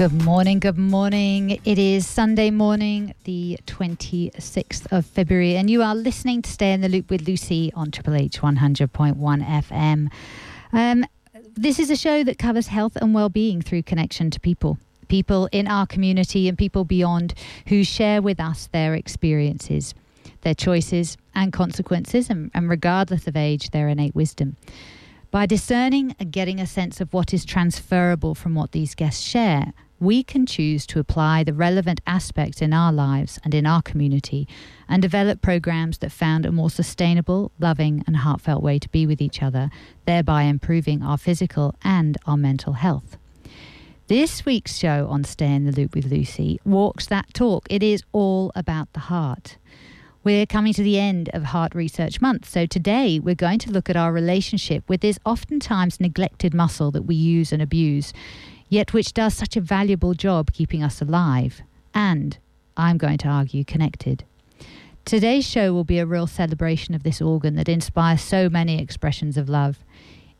Good morning, good morning. It is Sunday morning, the 26th of February, and you are listening to Stay in the Loop with Lucy on Triple H 100.1 FM. Um, this is a show that covers health and well-being through connection to people. People in our community and people beyond who share with us their experiences, their choices and consequences, and, and regardless of age, their innate wisdom. By discerning and getting a sense of what is transferable from what these guests share, we can choose to apply the relevant aspects in our lives and in our community and develop programs that found a more sustainable, loving, and heartfelt way to be with each other, thereby improving our physical and our mental health. This week's show on Stay in the Loop with Lucy walks that talk. It is all about the heart. We're coming to the end of Heart Research Month, so today we're going to look at our relationship with this oftentimes neglected muscle that we use and abuse yet which does such a valuable job keeping us alive and, I'm going to argue, connected. Today's show will be a real celebration of this organ that inspires so many expressions of love.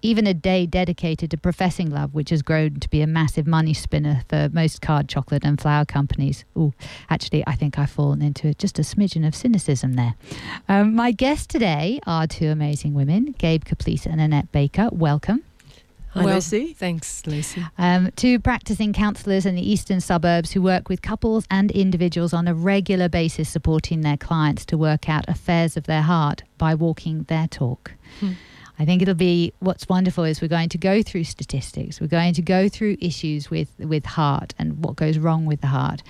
Even a day dedicated to professing love, which has grown to be a massive money spinner for most card chocolate and flower companies. Oh, actually, I think I've fallen into just a smidgen of cynicism there. Um, my guests today are two amazing women, Gabe Caplice and Annette Baker. Welcome. Hi, well, Lucy. Thanks, Lucy. Um, two practicing counsellors in the eastern suburbs who work with couples and individuals on a regular basis, supporting their clients to work out affairs of their heart by walking their talk. Hmm. I think it'll be what's wonderful is we're going to go through statistics, we're going to go through issues with, with heart and what goes wrong with the heart.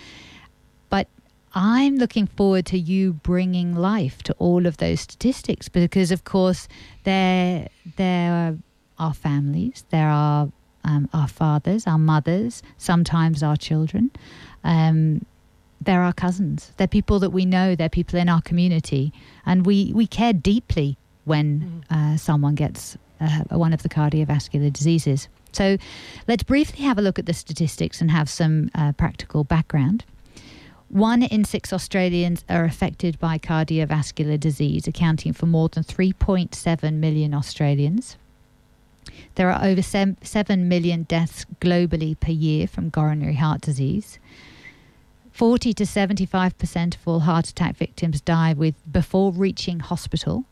But I'm looking forward to you bringing life to all of those statistics because, of course, they're, they're our families, there are um, our fathers, our mothers, sometimes our children. Um, they're our cousins. They're people that we know. They're people in our community, and we we care deeply when mm. uh, someone gets uh, one of the cardiovascular diseases. So, let's briefly have a look at the statistics and have some uh, practical background. One in six Australians are affected by cardiovascular disease, accounting for more than 3.7 million Australians. There are over 7 million deaths globally per year from coronary heart disease. 40 to 75% of all heart attack victims die with before reaching hospital.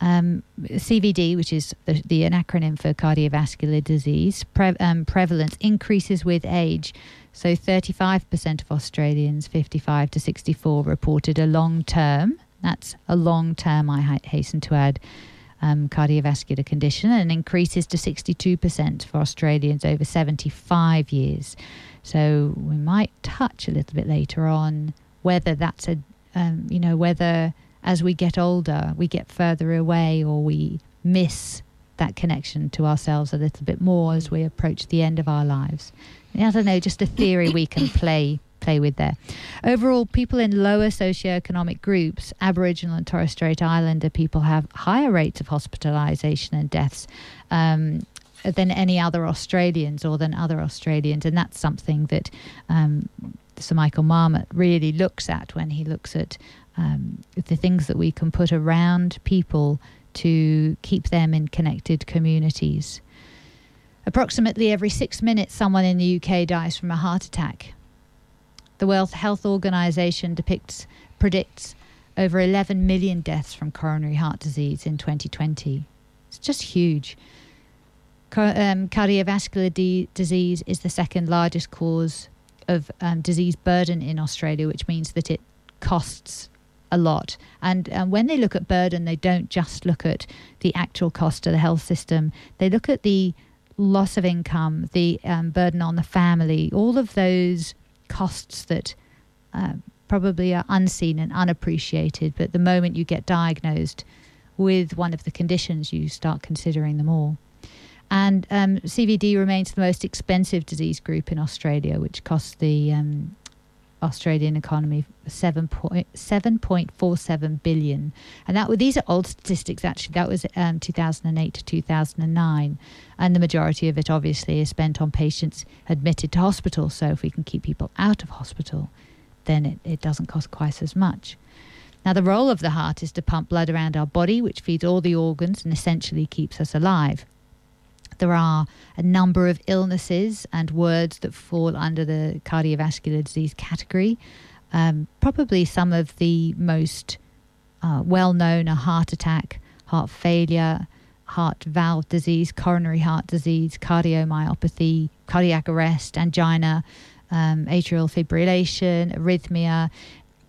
Um, CVD, which is the, the, an acronym for cardiovascular disease, pre, um, prevalence increases with age. So 35% of Australians 55 to 64 reported a long term, that's a long term, I hasten to add, um, cardiovascular condition and increases to 62% for Australians over 75 years. So we might touch a little bit later on whether that's a, um, you know, whether as we get older we get further away or we miss that connection to ourselves a little bit more as we approach the end of our lives. I don't know, just a theory we can play play with there. Overall, people in lower socioeconomic groups, Aboriginal and Torres Strait Islander people, have higher rates of hospitalisation and deaths. Um, than any other Australians or than other Australians, and that's something that um, Sir Michael Marmot really looks at when he looks at um, the things that we can put around people to keep them in connected communities. Approximately every six minutes, someone in the UK dies from a heart attack. The World Health Organization depicts, predicts over 11 million deaths from coronary heart disease in 2020. It's just huge. um, cardiovascular disease is the second largest cause of um, disease burden in Australia, which means that it costs a lot. And um, when they look at burden, they don't just look at the actual cost to the health system, they look at the loss of income, the um, burden on the family, all of those costs that uh, probably are unseen and unappreciated, but the moment you get diagnosed with one of the conditions, you start considering them all. And um, CVD remains the most expensive disease group in Australia, which costs the um, Australian economy 7.47 billion. And that these are old statistics actually. That was um, 2008 to 2009. And the majority of it obviously is spent on patients admitted to hospital. So if we can keep people out of hospital, then it, it doesn't cost quite as much. Now, the role of the heart is to pump blood around our body, which feeds all the organs and essentially keeps us alive. There are a number of illnesses and words that fall under the cardiovascular disease category. Um, probably some of the most uh, well known are heart attack, heart failure, heart valve disease, coronary heart disease, cardiomyopathy, cardiac arrest, angina, um, atrial fibrillation, arrhythmia.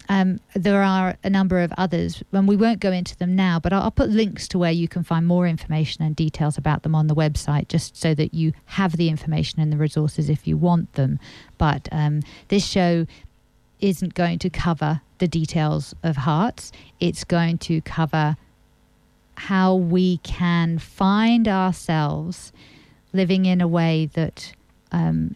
Um, there are a number of others, and we won't go into them now, but I'll, I'll, put links to where you can find more information and details about them on the website, just so that you have the information and the resources if you want them. But um, this show isn't going to cover the details of hearts, it's going to cover how we can find ourselves living in a way that um,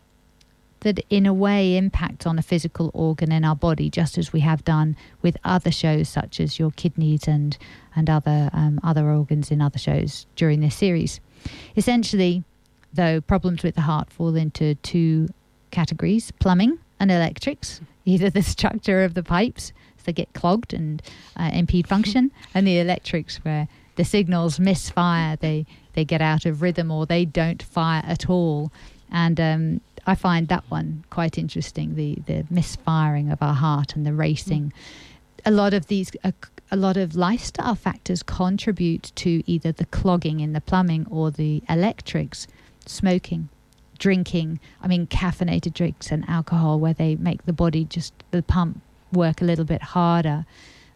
that in a way impact on a physical organ in our body, just as we have done with other shows such as your kidneys and and other um, other organs in other shows during this series. Essentially, though, problems with the heart fall into two categories: plumbing and electrics. Either the structure of the pipes, so they get clogged and uh, impede function, and the electrics where the signals misfire, they they get out of rhythm or they don't fire at all. And um, I find that one quite interesting the the misfiring of our heart and the racing. Mm. A lot of these. Uh, a lot of lifestyle factors contribute to either the clogging in the plumbing or the electrics, smoking, drinking. I mean, caffeinated drinks and alcohol, where they make the body just the pump work a little bit harder.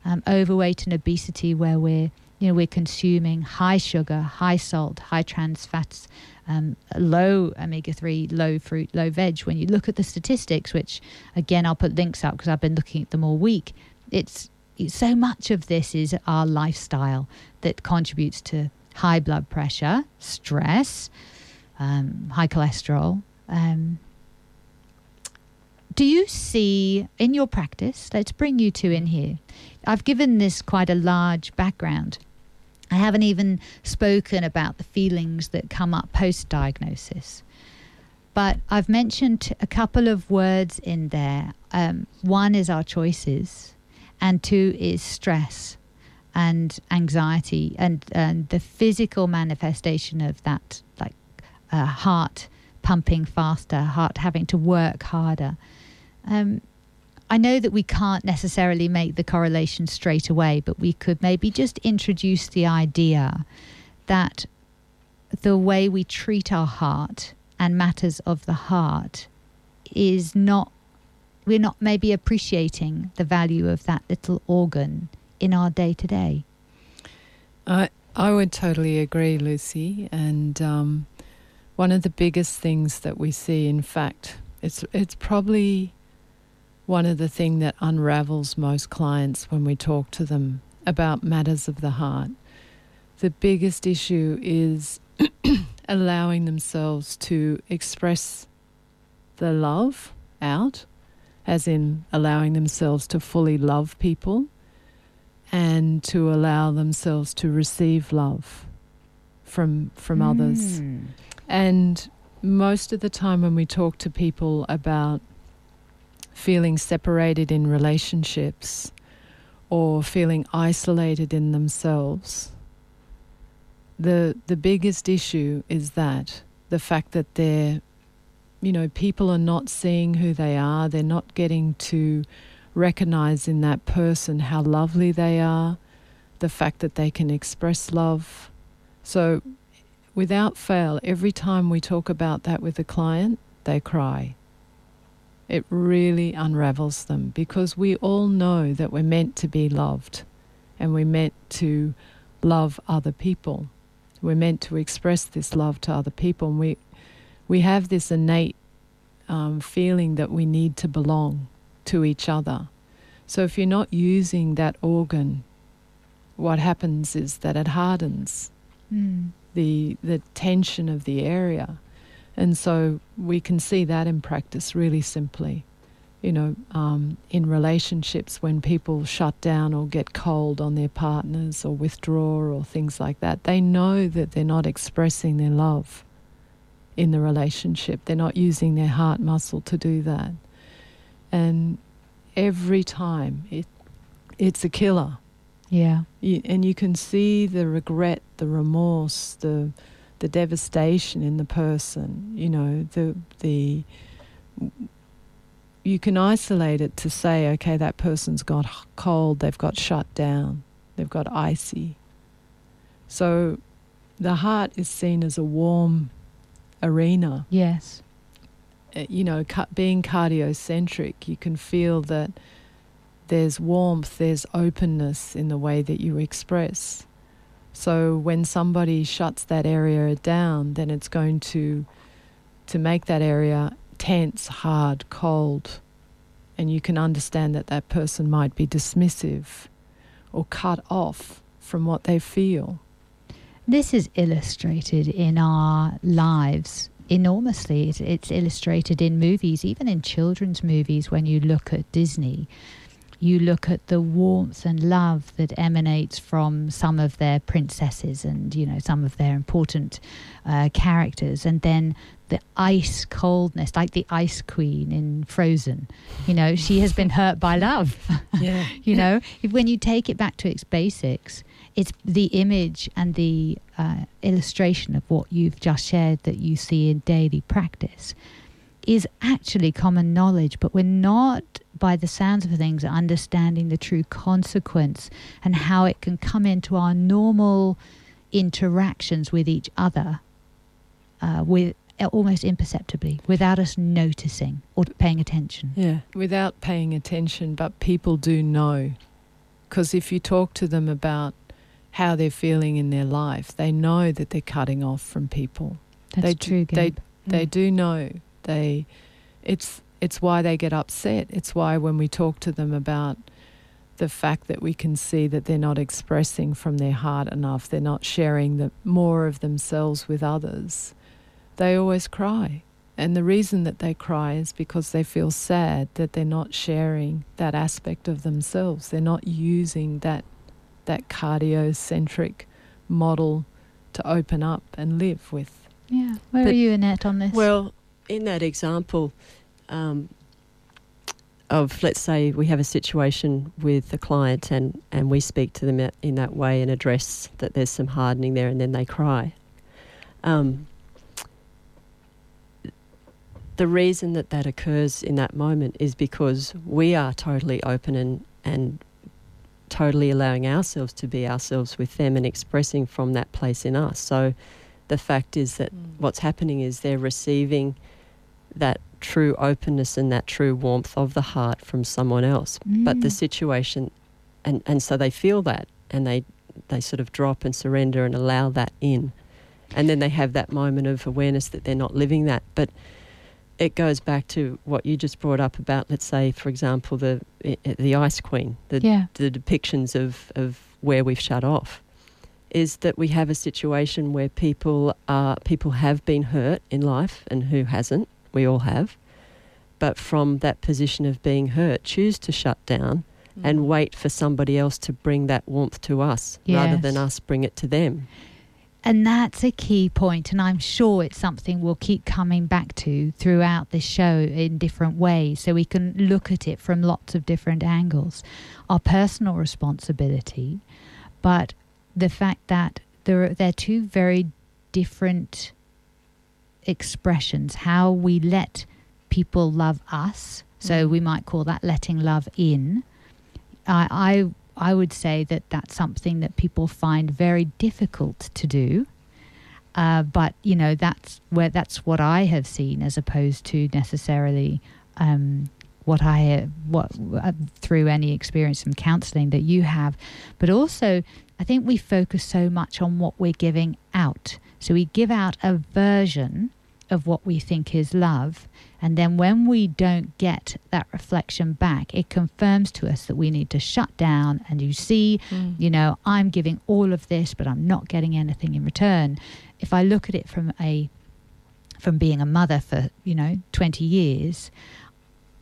Um, overweight and obesity, where we're you know, we're consuming high sugar, high salt, high trans fats, um, low omega 3, low fruit, low veg. When you look at the statistics, which again, I'll put links up because I've been looking at them all week, it's, it's so much of this is our lifestyle that contributes to high blood pressure, stress, um, high cholesterol. Um, do you see in your practice, let's bring you two in here. I've given this quite a large background. I haven't even spoken about the feelings that come up post diagnosis. But I've mentioned a couple of words in there. Um, one is our choices, and two is stress and anxiety, and, and the physical manifestation of that, like uh, heart pumping faster, heart having to work harder. Um, I know that we can't necessarily make the correlation straight away, but we could maybe just introduce the idea that the way we treat our heart and matters of the heart is not, we're not maybe appreciating the value of that little organ in our day to day. I I would totally agree, Lucy. And um, one of the biggest things that we see, in fact, it's it's probably one of the things that unravels most clients when we talk to them about matters of the heart. The biggest issue is allowing themselves to express the love out, as in allowing themselves to fully love people and to allow themselves to receive love from from mm. others. And most of the time when we talk to people about feeling separated in relationships or feeling isolated in themselves. The the biggest issue is that the fact that they're you know, people are not seeing who they are, they're not getting to recognize in that person how lovely they are, the fact that they can express love. So without fail, every time we talk about that with a client, they cry it really unravels them because we all know that we're meant to be loved and we're meant to love other people. We're meant to express this love to other people. And we, we have this innate um, feeling that we need to belong to each other. So if you're not using that organ, what happens is that it hardens mm. the, the tension of the area. And so we can see that in practice really simply. You know, um, in relationships when people shut down or get cold on their partners or withdraw or things like that, they know that they're not expressing their love in the relationship. They're not using their heart muscle to do that. And every time it, it's a killer. Yeah. You, and you can see the regret, the remorse, the the devastation in the person, you know, the the you can isolate it to say, okay, that person's got cold, they've got shut down, they've got icy. So the heart is seen as a warm arena. Yes. Uh, you know, being cardiocentric, you can feel that there's warmth, there's openness in the way that you express. So when somebody shuts that area down, then it's going to to make that area tense, hard, cold. And you can understand that that person might be dismissive or cut off from what they feel. This is illustrated in our lives enormously. It's, it's, illustrated in movies, even in children's movies, when you look at Disney. You look at the warmth and love that emanates from some of their princesses and, you know, some of their important uh, characters, and then the ice coldness, like the Ice Queen in Frozen. You know, she has been hurt by love. Yeah. you know, if, when you take it back to its basics, it's the image and the uh, illustration of what you've just shared that you see in daily practice is actually common knowledge, but we're not, by the sounds of things, understanding the true consequence and how it can come into our normal interactions with each other uh, with almost imperceptibly without us noticing or paying attention. Yeah, without paying attention, but people do know. Because if you talk to them about how they're feeling in their life. They know that they're cutting off from people. That's they, true. Gabe. They they do know. They it's it's why they get upset. It's why when we talk to them about the fact that we can see that they're not expressing from their heart enough, they're not sharing the more of themselves with others. They always cry. And the reason that they cry is because they feel sad that they're not sharing that aspect of themselves. They're not using that that cardiocentric model to open up and live with. Yeah. Where but, are you, Annette, on this? Well, in that example um, of, let's say, we have a situation with a client and, and we speak to them in that way and address that there's some hardening there and then they cry. Um, the reason that that occurs in that moment is because we are totally open and, and totally allowing ourselves to be ourselves with them and expressing from that place in us. So the fact is that mm. what's happening is they're receiving that true openness and that true warmth of the heart from someone else. Mm. But the mm. situation, and, and so they feel that and they, they sort of drop and surrender and allow that in. And then they have that moment of awareness that they're not living that. But it goes back to what you just brought up about, let's say, for example, the the Ice Queen, the, yeah. the depictions of, of where we've shut off, is that we have a situation where people are people have been hurt in life, and who hasn't? We all have, but from that position of being hurt, choose to shut down mm. and wait for somebody else to bring that warmth to us, yes. rather than us bring it to them. And that's a key point, and I'm sure it's something we'll keep coming back to throughout this show in different ways so we can look at it from lots of different angles. Our personal responsibility, but the fact that there are, they're two very different expressions how we let people love us, so mm. we might call that letting love in. I, I I would say that that's something that people find very difficult to do. Uh, but you know that's where that's what I have seen as opposed to necessarily um, what I what uh, through any experience from counselling that you have. But also, I think we focus so much on what we're giving out. So we give out a version of what we think is love. And then when we don't get that reflection back, it confirms to us that we need to shut down. And you see, mm. you know, I'm giving all of this, but I'm not getting anything in return. If I look at it from a from being a mother for, you know, 20 years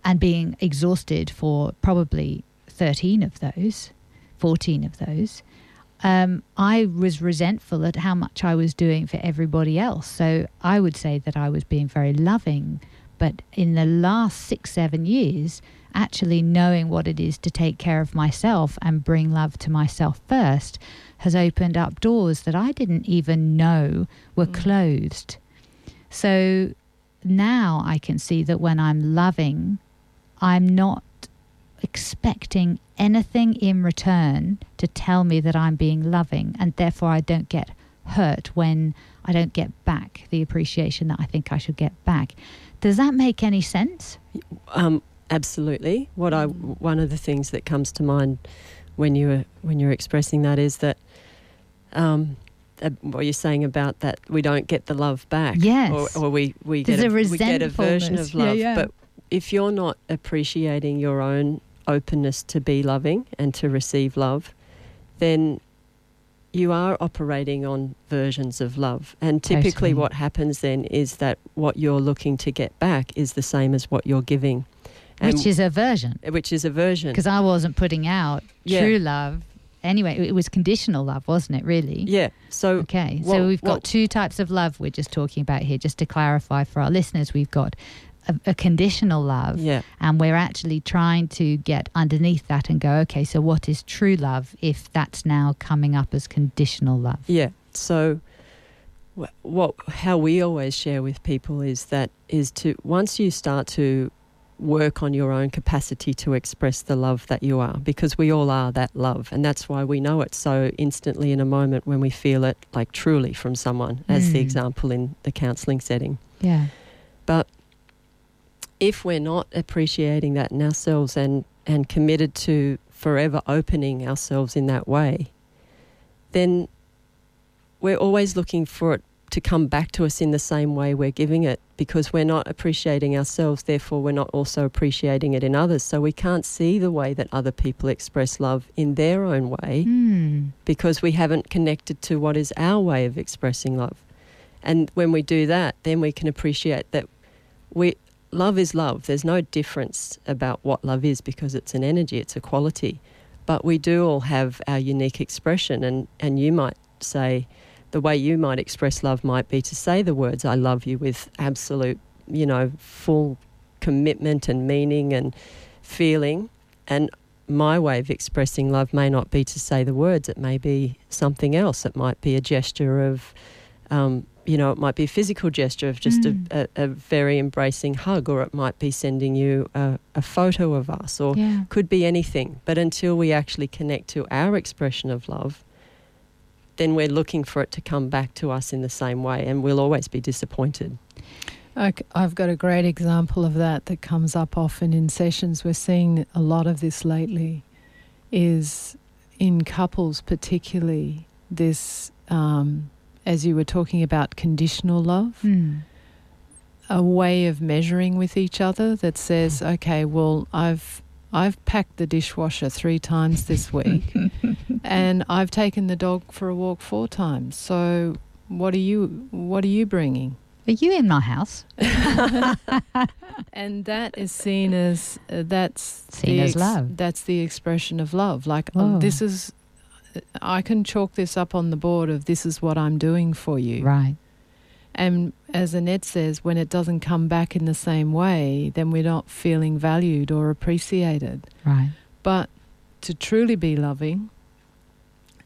and being exhausted for probably 13 of those, 14 of those, um, I was resentful at how much I was doing for everybody else. So I would say that I was being very loving. But in the last six, seven years, actually knowing what it is to take care of myself and bring love to myself first has opened up doors that I didn't even know were Mm. closed. So now I can see that when I'm loving, I'm not expecting anything in return to tell me that I'm being loving, and therefore I don't get hurt when I don't get back the appreciation that I think I should get back. Does that make any sense? Um, absolutely. What I one of the things that comes to mind when you when you're expressing that is that um, uh, what you're saying about that we don't get the love back. Yes. Or, or we we get a, a we get a version of Yeah, love. yeah. But if you're not appreciating your own openness to be loving and to receive love, then you are operating on versions of love. And typically, Totally. what happens then is that what you're looking to get back is the same as what you're giving, and, Which is aversion. Uh, which is aversion. Because I wasn't putting out Yeah. true love. Anyway, it was conditional love, wasn't it, really? Yeah. So Okay, what- so we've got what- two types of love we're just talking about here. Just to clarify for our listeners, we've got a, a conditional love, yeah, and we're actually trying to get underneath that and go, okay, so what is true love if that's now coming up as conditional love? yeah. So what how we always share with people is that is to once you start to work on your own capacity to express the love that you are because we all are that love and that's why we know it so instantly in a moment when we feel it like truly from someone as the Mm. example in the counseling setting Yeah. But if we're not appreciating that in ourselves and, and committed to forever opening ourselves in that way, then we're always looking for it to come back to us in the same way we're giving it because we're not appreciating ourselves, therefore, we're not also appreciating it in others. So we can't see the way that other people express love in their own way Hmm. because we haven't connected to what is our way of expressing love. And when we do that, then we can appreciate that we love is love. There's no difference about what love is because it's an energy, it's a quality. But we do all have our unique expression and, and you might say the way you might express love might be to say the words I love you with absolute, you know, full commitment and meaning and feeling. And my way of expressing love may not be to say the words, it may be something else. It might be a gesture of, um, you know, it might be a physical gesture of just Mm. a, a, a very embracing hug, or it might be sending you a, a photo of us, or Yeah. could be anything. But until we actually connect to our expression of love, then we're looking for it to come back to us in the same way, and we'll always be disappointed. Ok, I've got a great example of that that comes up often in sessions. We're seeing a lot of this lately, is in couples, particularly this, um, as you were talking about conditional love, Hmm. a way of measuring with each other that says, okay, well, I've I've packed the dishwasher three times this week, and I've taken the dog for a walk four times. So, what are you what are you bringing? Are you in my house? and that is seen as uh, that's Seen the as love. That's the expression of love. Like Oh. oh, this is, I can chalk this up on the board of this is what I'm doing for you. Right. And as Annette says, when it doesn't come back in the same way, then we're not feeling valued or appreciated. Right. But to truly be loving,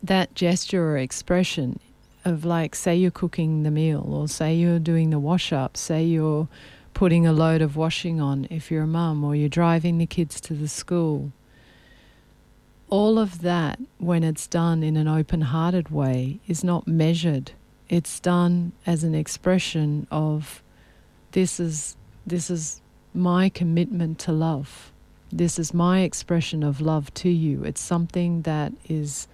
that gesture or expression of like, say you're cooking the meal, or say you're doing the wash up, say you're putting a load of washing on if you're a mum, or you're driving the kids to the school. All of that, when it's done in an open hearted way, is not measured. It's done as an expression of this is this is my commitment to love. This is my expression of love to you. It's something that is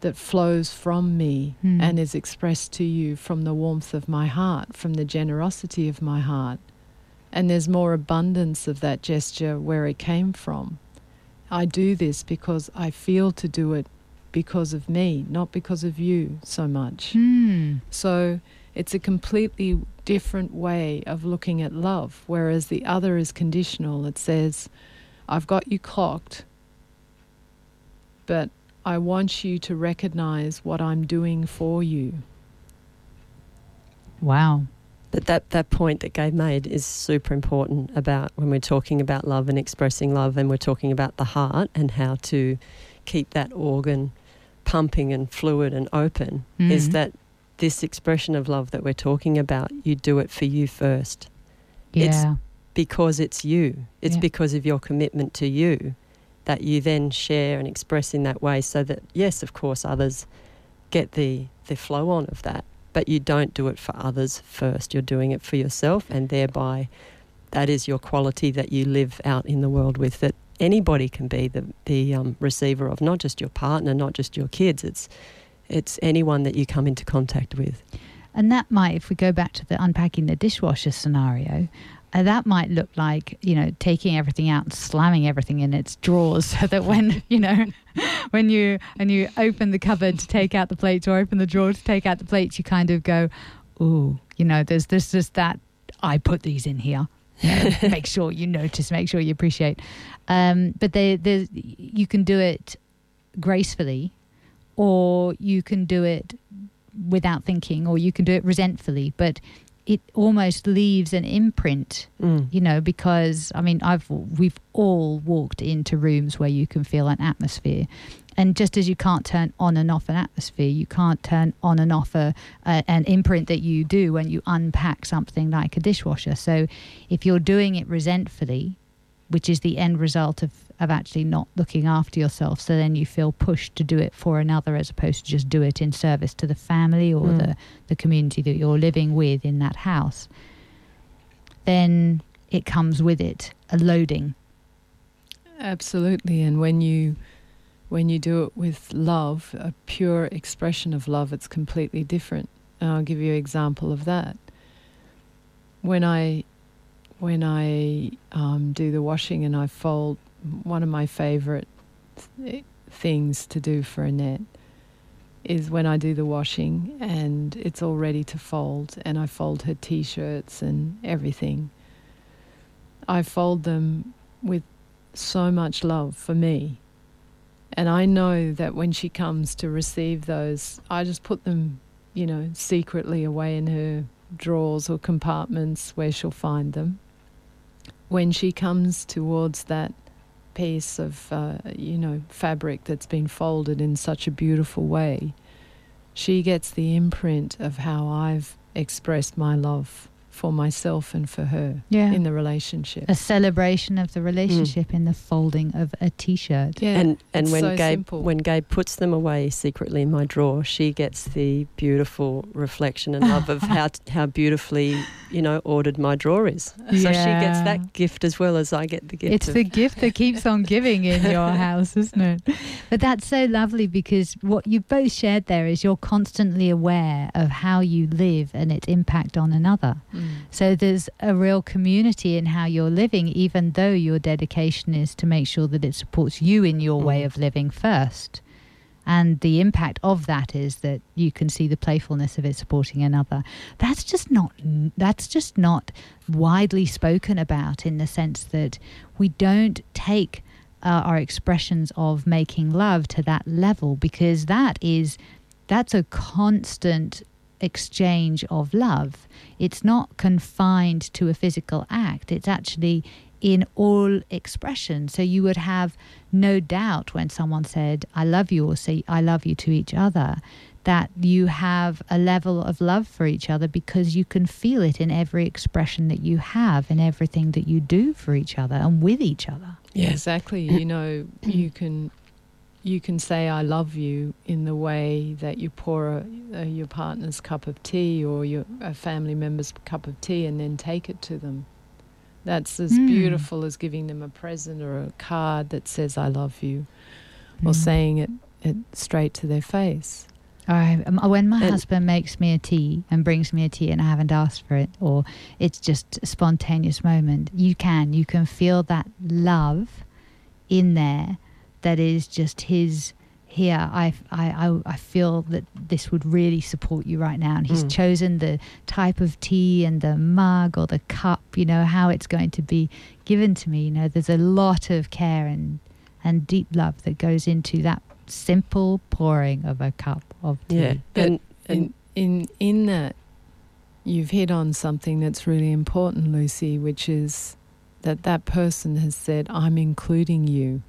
that flows from me Hmm. and is expressed to you from the warmth of my heart, from the generosity of my heart. And there's more abundance of that gesture where it came from. I do this because I feel to do it because of me, not because of you so much. Hmm. So it's a completely different way of looking at love, whereas the other is conditional. It says, I've got you clocked, but I want you to recognize what I'm doing for you. Wow. But that, that point that Gabe made is super important about when we're talking about love and expressing love, and we're talking about the heart and how to keep that organ pumping and fluid and open. Mm. Is that this expression of love that we're talking about? You do it for you first yeah. it's- because it's you. It's Yeah. because of your commitment to you that you then share and express in that way so that yes, of course others get the the flow on of that, but you don't do it for others first. You're doing it for yourself and thereby that is your quality that you live out in the world with that anybody can be the the um, receiver of not just your partner, not just your kids. It's it's anyone that you come into contact with. And that might, if we go back to the unpacking the dishwasher scenario, uh, that might look like, you know, taking everything out and slamming everything in its drawers so that when, you know, when you and you open the cupboard to take out the plates or open the drawer to take out the plates, you kind of go, ooh, you know, there's this just that I put these in here. Make sure you notice, make sure you appreciate. Um, but they, there's, you can do it gracefully, or you can do it without thinking, or you can do it resentfully. But it almost leaves an imprint, Mm. you know, because I mean, I've we've all walked into rooms where you can feel an atmosphere. And just as you can't turn on and off an atmosphere, you can't turn on and off a, a, an imprint that you do when you unpack something like a dishwasher. So, if you're doing it resentfully, which is the end result of, of actually not looking after yourself. So then you feel pushed to do it for another as opposed to just do it in service to the family or Mm. the, the community that you're living with in that house. Then it comes with it a loading. Absolutely, and when you when you do it with love, a pure expression of love, it's completely different. And I'll give you an example of that. When I when I um, do the washing and I fold, one of my favorite th- things to do for Annette is when I do the washing and it's all ready to fold, and I fold her t-shirts and everything. I fold them with so much love for me. And I know that when she comes to receive those, I just put them, you know, secretly away in her drawers or compartments where she'll find them. When she comes towards that piece of, uh, you know, fabric that's been folded in such a beautiful way, she gets the imprint of how I've expressed my love for myself and for her Yeah. in the relationship. a celebration of the relationship in the folding of a t shirt. Yeah, and and when so Gabe simple. when Gabe puts them away secretly in my drawer, she gets the beautiful reflection and love of how how beautifully you know ordered my drawer is. So she gets that gift as well as I get the gift. It's of, the gift that keeps on giving in your house, isn't it? But that's so lovely because what you both shared there is you're constantly aware of how you live and its impact on another. Mm. So there's a real community in how you're living, even though your dedication is to make sure that it supports you in your way Mm. of living first. And the impact of that is that you can see the playfulness of it supporting another. That's just not that's just not widely spoken about in the sense that we don't take uh, our expressions of making love to that level because that is that's a constant exchange of love. It's not confined to a physical act. It's actually in all expression. So you would have no doubt when someone said, I love you, or say, I love you to each other, that you have a level of love for each other because you can feel it in every expression that you have, in everything that you do for each other and with each other. yeah. Exactly. You know, you can you can say I love you in the way that you pour a, a, your partner's cup of tea or your a family member's cup of tea and then take it to them. That's as Mm. beautiful as giving them a present or a card that says I love you or Mm. saying it, it straight to their face. I, um, when my And- husband makes me a tea and brings me a tea and I haven't asked for it, or it's just a spontaneous moment, you can. You can feel that love in there that is just his. Here, I, I, I, I feel that this would really support you right now. And he's Mm. chosen the type of tea and the mug or the cup, you know, how it's going to be given to me. You know, there's a lot of care and, and deep love that goes into that simple pouring of a cup of tea. Yeah. But And, and in in in that you've hit on something that's really important, Lucy, which is that that person has said, "I'm including you.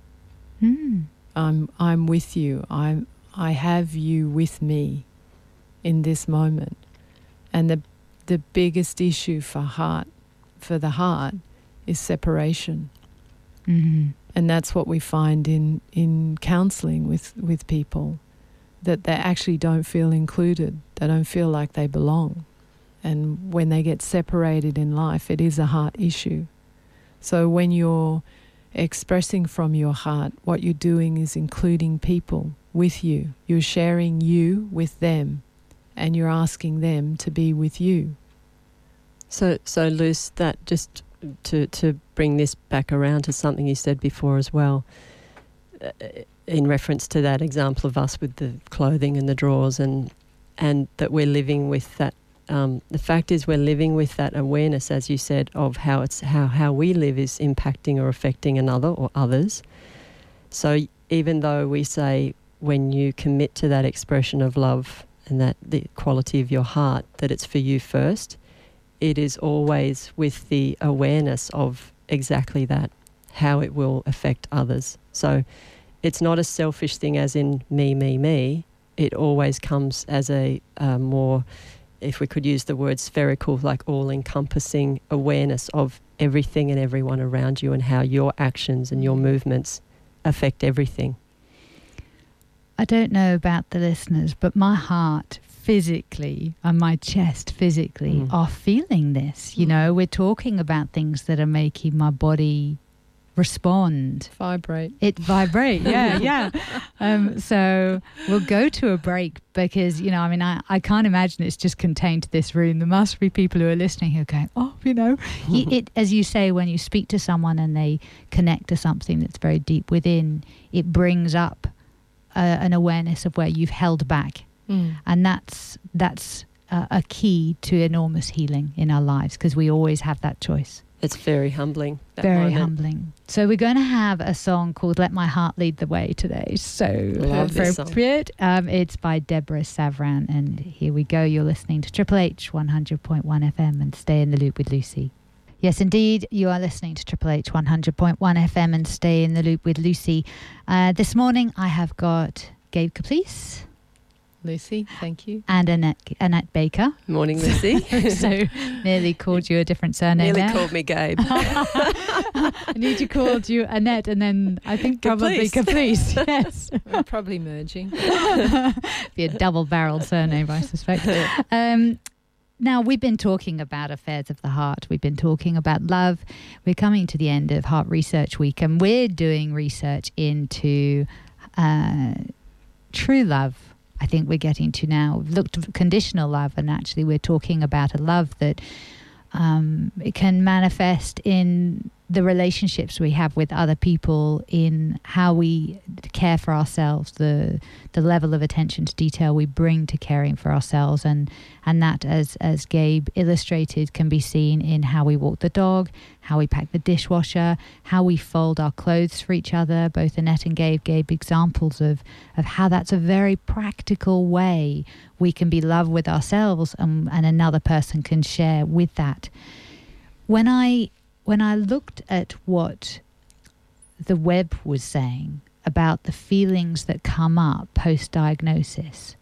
Mm. I'm I'm with you. I'm I have you with me in this moment." And the the biggest issue for heart for the heart is separation. Mm-hmm. And that's what we find in, in counseling with, with people that they actually don't feel included, they don't feel like they belong. And when they get separated in life, it is a heart issue. So when you're expressing from your heart, what you're doing is including people with you. You're sharing you with them, and you're asking them to be with you. So, so Luce, that just to to bring this back around to something you said before as well, uh, in reference to that example of us with the clothing and the drawers, and and that we're living with that. Um, the fact is, we're living with that awareness, as you said, of how it's how how we live is impacting or affecting another or others. So even though we say when you commit to that expression of love and that the quality of your heart, that it's for you first it is always with the awareness of exactly that, how it will affect others. So it's not a selfish thing as in me, me, me. It always comes as a uh, more, if we could use the word spherical, like all encompassing awareness of everything and everyone around you and how your actions and your movements affect everything. I don't know about the listeners, but my heart physically and my chest physically mm. are feeling this. You mm. know, we're talking about things that are making my body respond, vibrate. It vibrate, yeah, yeah. Um, so we'll go to a break because you know, I mean, I, I can't imagine it's just contained to this room. There must be people who are listening who are going, oh, you know, it as you say when you speak to someone and they connect to something that's very deep within, it brings up uh, an awareness of where you've held back Mm. And that's that's uh, a key to enormous healing in our lives because we always have that choice. It's very humbling. Very moment. humbling. So we're going to have a song called "Let My Heart Lead the Way" today. So Love appropriate. Um, it's by Deborah Savran, and here we go. You're listening to Triple H 100.1 FM, and stay in the loop with Lucy. Yes, indeed, you are listening to Triple H 100.1 FM, and stay in the loop with Lucy. Uh, this morning, I have got Gabe Caplice. Lucy, thank you. And Annette, Annette Baker. Morning, Lucy. so nearly called you a different surname. Nearly there. called me Gabe. I need to called you Annette, and then I think probably Caprice. yes, We're probably merging. Be a double-barreled surname, I suspect. Um, now, we've been talking about affairs of the heart. We've been talking about love. We're coming to the end of Heart Research Week, and we're doing research into uh, true love I think we're getting to now. We've looked at conditional love, and actually, we're talking about a love that um, it can manifest in the relationships we have with other people, in how we care for ourselves, the the level of attention to detail we bring to caring for ourselves, and and that, as as Gabe illustrated, can be seen in how we walk the dog, how we pack the dishwasher, how we fold our clothes for each other. Both Annette and Gabe gave examples of of how that's a very practical way we can be loved with ourselves, and and another person can share with that. When I when I looked at what the web was saying about the feelings that come up post diagnosis,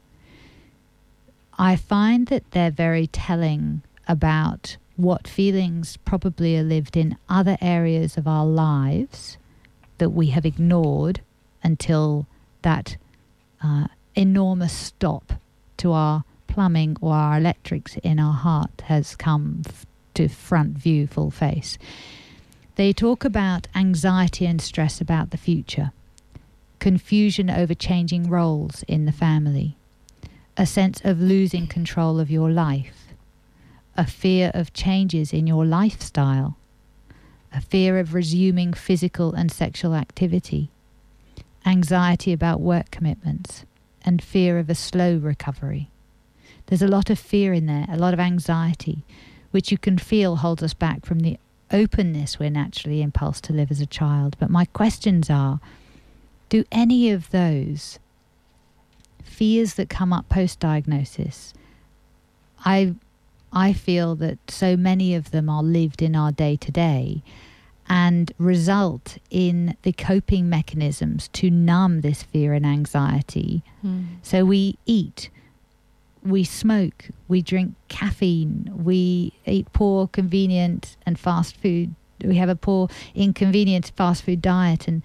I find that they're very telling about what feelings probably are lived in other areas of our lives that we have ignored until that uh, enormous stop to our plumbing or our electrics in our heart has come to front view, full face. They talk about anxiety and stress about the future, confusion over changing roles in the family, a sense of losing control of your life, a fear of changes in your lifestyle, a fear of resuming physical and sexual activity, anxiety about work commitments, and fear of a slow recovery. There's a lot of fear in there, a lot of anxiety, which you can feel holds us back from the openness we're naturally impulsed to live as a child. But my questions are do any of those fears that come up post diagnosis, I I feel that so many of them are lived in our day to day and result in the coping mechanisms to numb this fear and anxiety. Mm. So we eat, we smoke, we drink caffeine, we eat poor, convenient, and fast food. We have a poor, inconvenient fast food diet, and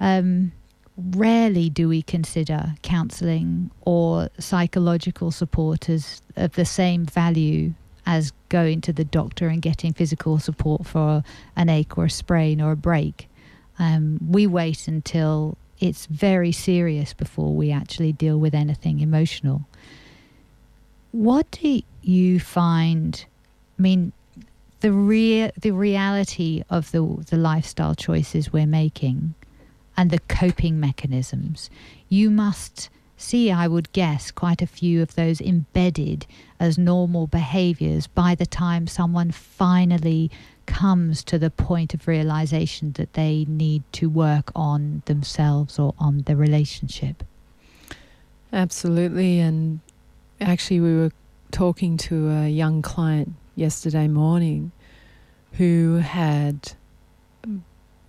um, rarely do we consider counselling or psychological support as of the same value as going to the doctor and getting physical support for an ache or a sprain or a break. Um, we wait until it's very serious before we actually deal with anything emotional. What do you find? I mean, the rea- the reality of the the lifestyle choices we're making and the coping mechanisms. You must see, I would guess, quite a few of those embedded as normal behaviors by the time someone finally comes to the point of realization that they need to work on themselves or on the relationship. Absolutely. And actually, we were talking to a young client yesterday morning who had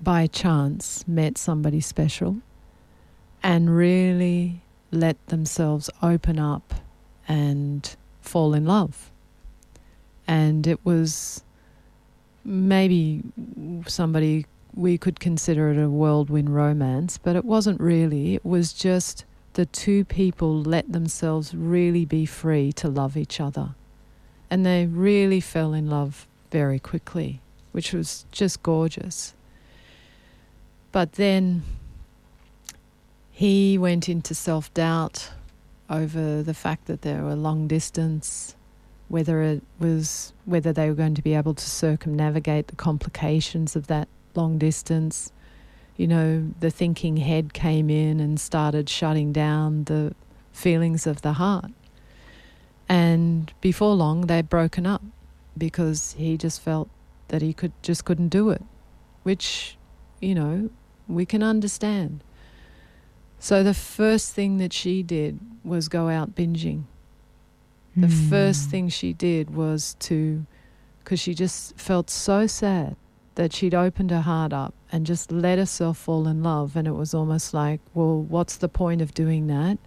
by chance met somebody special and really let themselves open up and fall in love. And it was maybe somebody we could consider it a whirlwind romance, but it wasn't really. It was just the two people let themselves really be free to love each other. And they really fell in love very quickly, which was just gorgeous. But then he went into self doubt over the fact that they were long distance, whether it was whether they were going to be able to circumnavigate the complications of that long distance. You know, the thinking head came in and started shutting down the feelings of the heart. And before long, they'd broken up because he just felt that he could just couldn't do it, which, you know, we can understand. So the first thing that she did was go out binging. The Mm. first thing she did was to, because she just felt so sad that she'd opened her heart up and just let herself fall in love. And it was almost like, well, what's the point of doing that?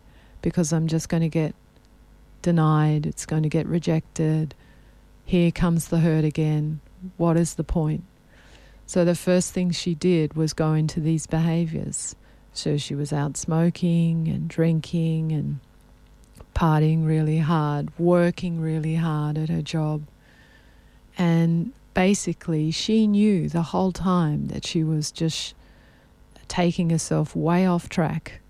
Because I'm just going to get denied, it's going to get rejected. Here comes the hurt again. What is the point? So the first thing she did was go into these behaviors. So she was out smoking and drinking and partying really hard, working really hard at her job. And basically, she knew the whole time that she was just taking herself way off track.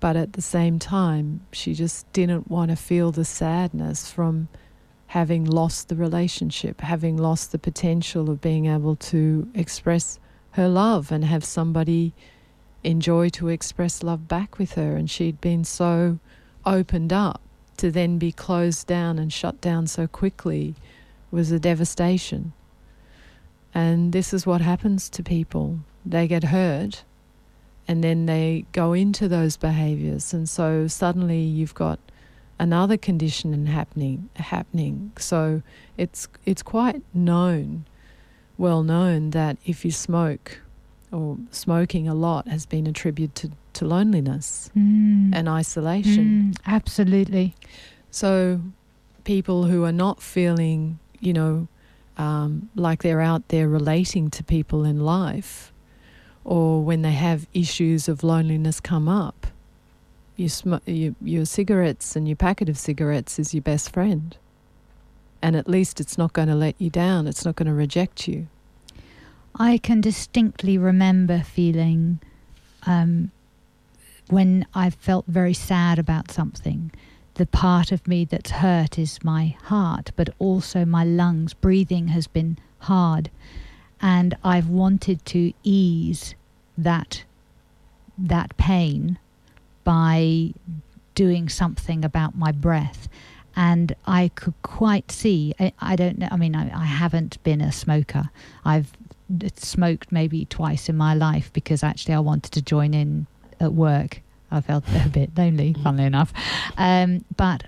But at the same time, she just didn't want to feel the sadness from having lost the relationship, having lost the potential of being able to express her love and have somebody enjoy to express love back with her. And she'd been so opened up to then be closed down and shut down so quickly was a devastation. And this is what happens to people they get hurt and then they go into those behaviors. And so suddenly you've got another condition happening happening. So it's it's quite known, well known that if you smoke or smoking a lot has been attributed to, to loneliness Mm. and isolation. Mm, absolutely. So people who are not feeling, you know, um, like they're out there relating to people in life, or when they have issues of loneliness come up, you sm- you, your cigarettes and your packet of cigarettes is your best friend. And at least it's not going to let you down. It's not going to reject you. I can distinctly remember feeling um, when I felt very sad about something. The part of me that's hurt is my heart, but also my lungs. Breathing has been hard, and I've wanted to ease that that pain by doing something about my breath. And I could quite see. I, I don't know. I mean, I, I haven't been a smoker. I've smoked maybe twice in my life because actually I wanted to join in at work. I felt a bit lonely, funnily enough. Um, but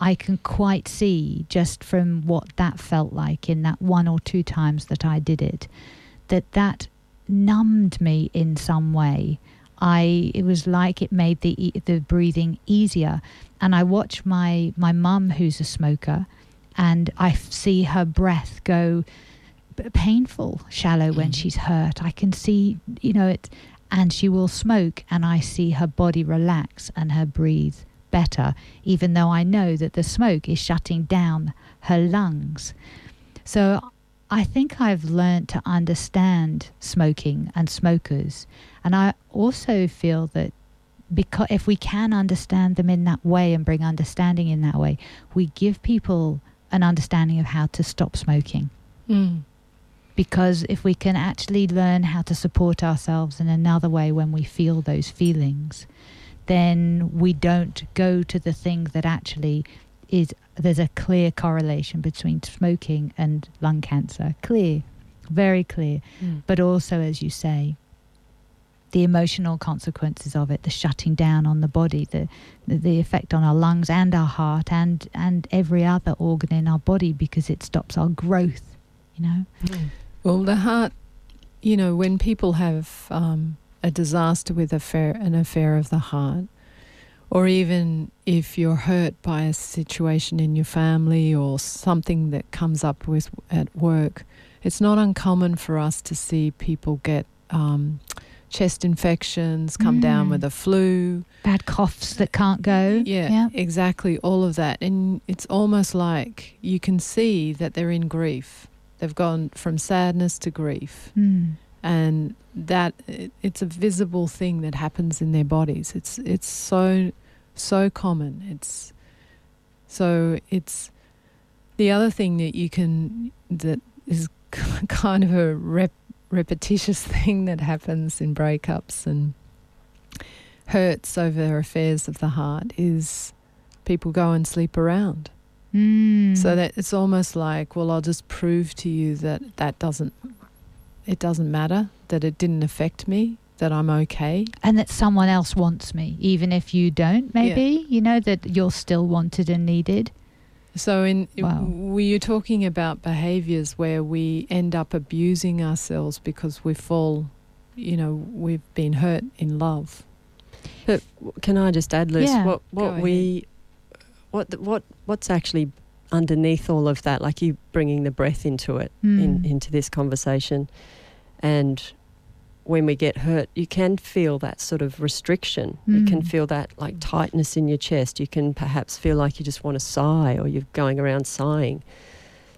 I can quite see just from what that felt like in that one or two times that I did it, that that numbed me in some way. I it was like it made the the breathing easier, and I watch my my mum who's a smoker, and I f- see her breath go painful, shallow when Mm. she's hurt. I can see you know it, and she will smoke, and I see her body relax and her breathe better, even though I know that the smoke is shutting down her lungs. So I think I've learned to understand smoking and smokers. And I also feel that because if we can understand them in that way and bring understanding in that way, we give people an understanding of how to stop smoking. Mm. Because if we can actually learn how to support ourselves in another way when we feel those feelings, then we don't go to the thing that actually is there's a clear correlation between smoking and lung cancer. Clear, very clear. Mm. But also, as you say, the emotional consequences of it, the shutting down on the body, the, the the effect on our lungs and our heart and and every other organ in our body because it stops our growth. You know. Well, the heart, you know, when people have um, a disaster with affair, an affair of the heart, or even if you're hurt by a situation in your family or something that comes up with at work, it's not uncommon for us to see people get um, chest infections, come down Mm. with a flu. Bad coughs that can't go. Yeah, Yeah. exactly. All of that. And it's almost like you can see that they're in grief. They've gone from sadness to grief. Mm. And that it, it's a visible thing that happens in their bodies. It's it's so so common. It's so it's the other thing that you can that is kind of a rep, repetitious thing that happens in breakups and hurts over affairs of the heart is people go and sleep around. Mm. So that it's almost like, well, I'll just prove to you that that doesn't, it doesn't matter, that it didn't affect me, that I'm okay. and that someone else wants me, even if you don't. Maybe you know that you're still wanted and needed. So in Wow. were you talking about behaviors where we end up abusing ourselves because we fall, you know, we've been hurt in love. But can I just add, Liz, Yeah. what Go what we, what what what's actually underneath all of that? Like you bringing the breath into it, in, Mm. into this conversation, and when we get hurt, you can feel that sort of restriction. You can Mm. feel that like tightness in your chest. You can perhaps feel like you just want to sigh, or you're going around sighing.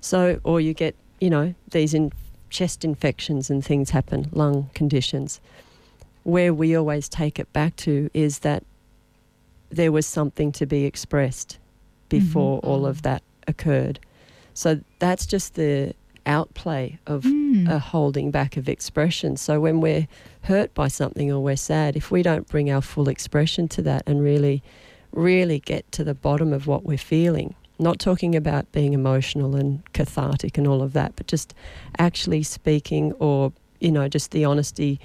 So, or you get, you know, these in chest infections and things happen, lung conditions. Where we always take it back to is that there was something to be expressed before all Mhm. of that occurred. So that's just the outplay of Mm. a holding back of expression. So when we're hurt by something or we're sad, if we don't bring our full expression to that and really, really get to the bottom of what we're feeling, not talking about being emotional and cathartic and all of that, but just actually speaking or, you know, just the honesty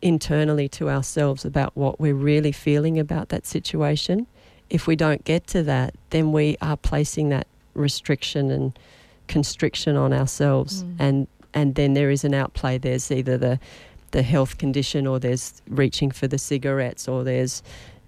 internally to ourselves about what we're really feeling about that situation. If we don't get to that, then we are placing that restriction and constriction on ourselves Mm. and and then there is an outplay there's either the the health condition or there's reaching for the cigarettes or there's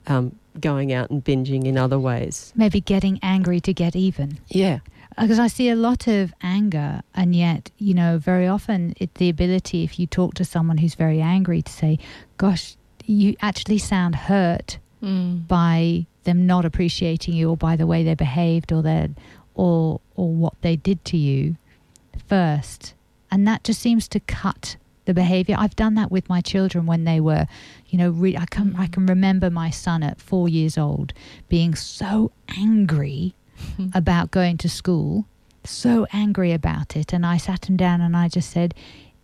um, going out and binging in other ways Maybe getting angry to get even. yeah because I see a lot of anger, and yet, you know, very often it's the ability, if you talk to someone who's very angry, to say, Gosh, you actually sound hurt Mm. by them not appreciating you or by the way they behaved or their or or what they did to you first. And that just seems to cut the behavior. I've done that with my children when they were you know re- i can i mm. can remember my son at 4 years old being so angry about going to school, so angry about it. And I sat him down and I just said,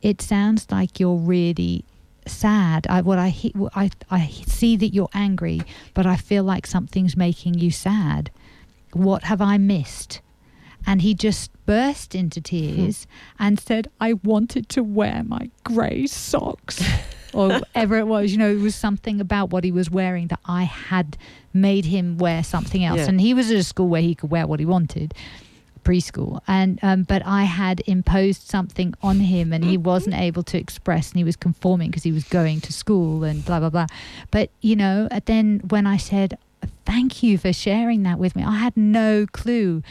It sounds like you're really sad. I, what I, I, I see that you're angry, but I feel like something's making you sad. What have I missed? And he just burst into hmm. tears and said, I wanted to wear my grey socks. or whatever it was. You know, it was something about what he was wearing that I had made him wear something else. Yeah. And he was at a school where he could wear what he wanted preschool. And um, but i had imposed something on him and he wasn't able to express and he was conforming because he was going to school and blah blah blah. But you know then when i said thank you for sharing that with me i had no clue.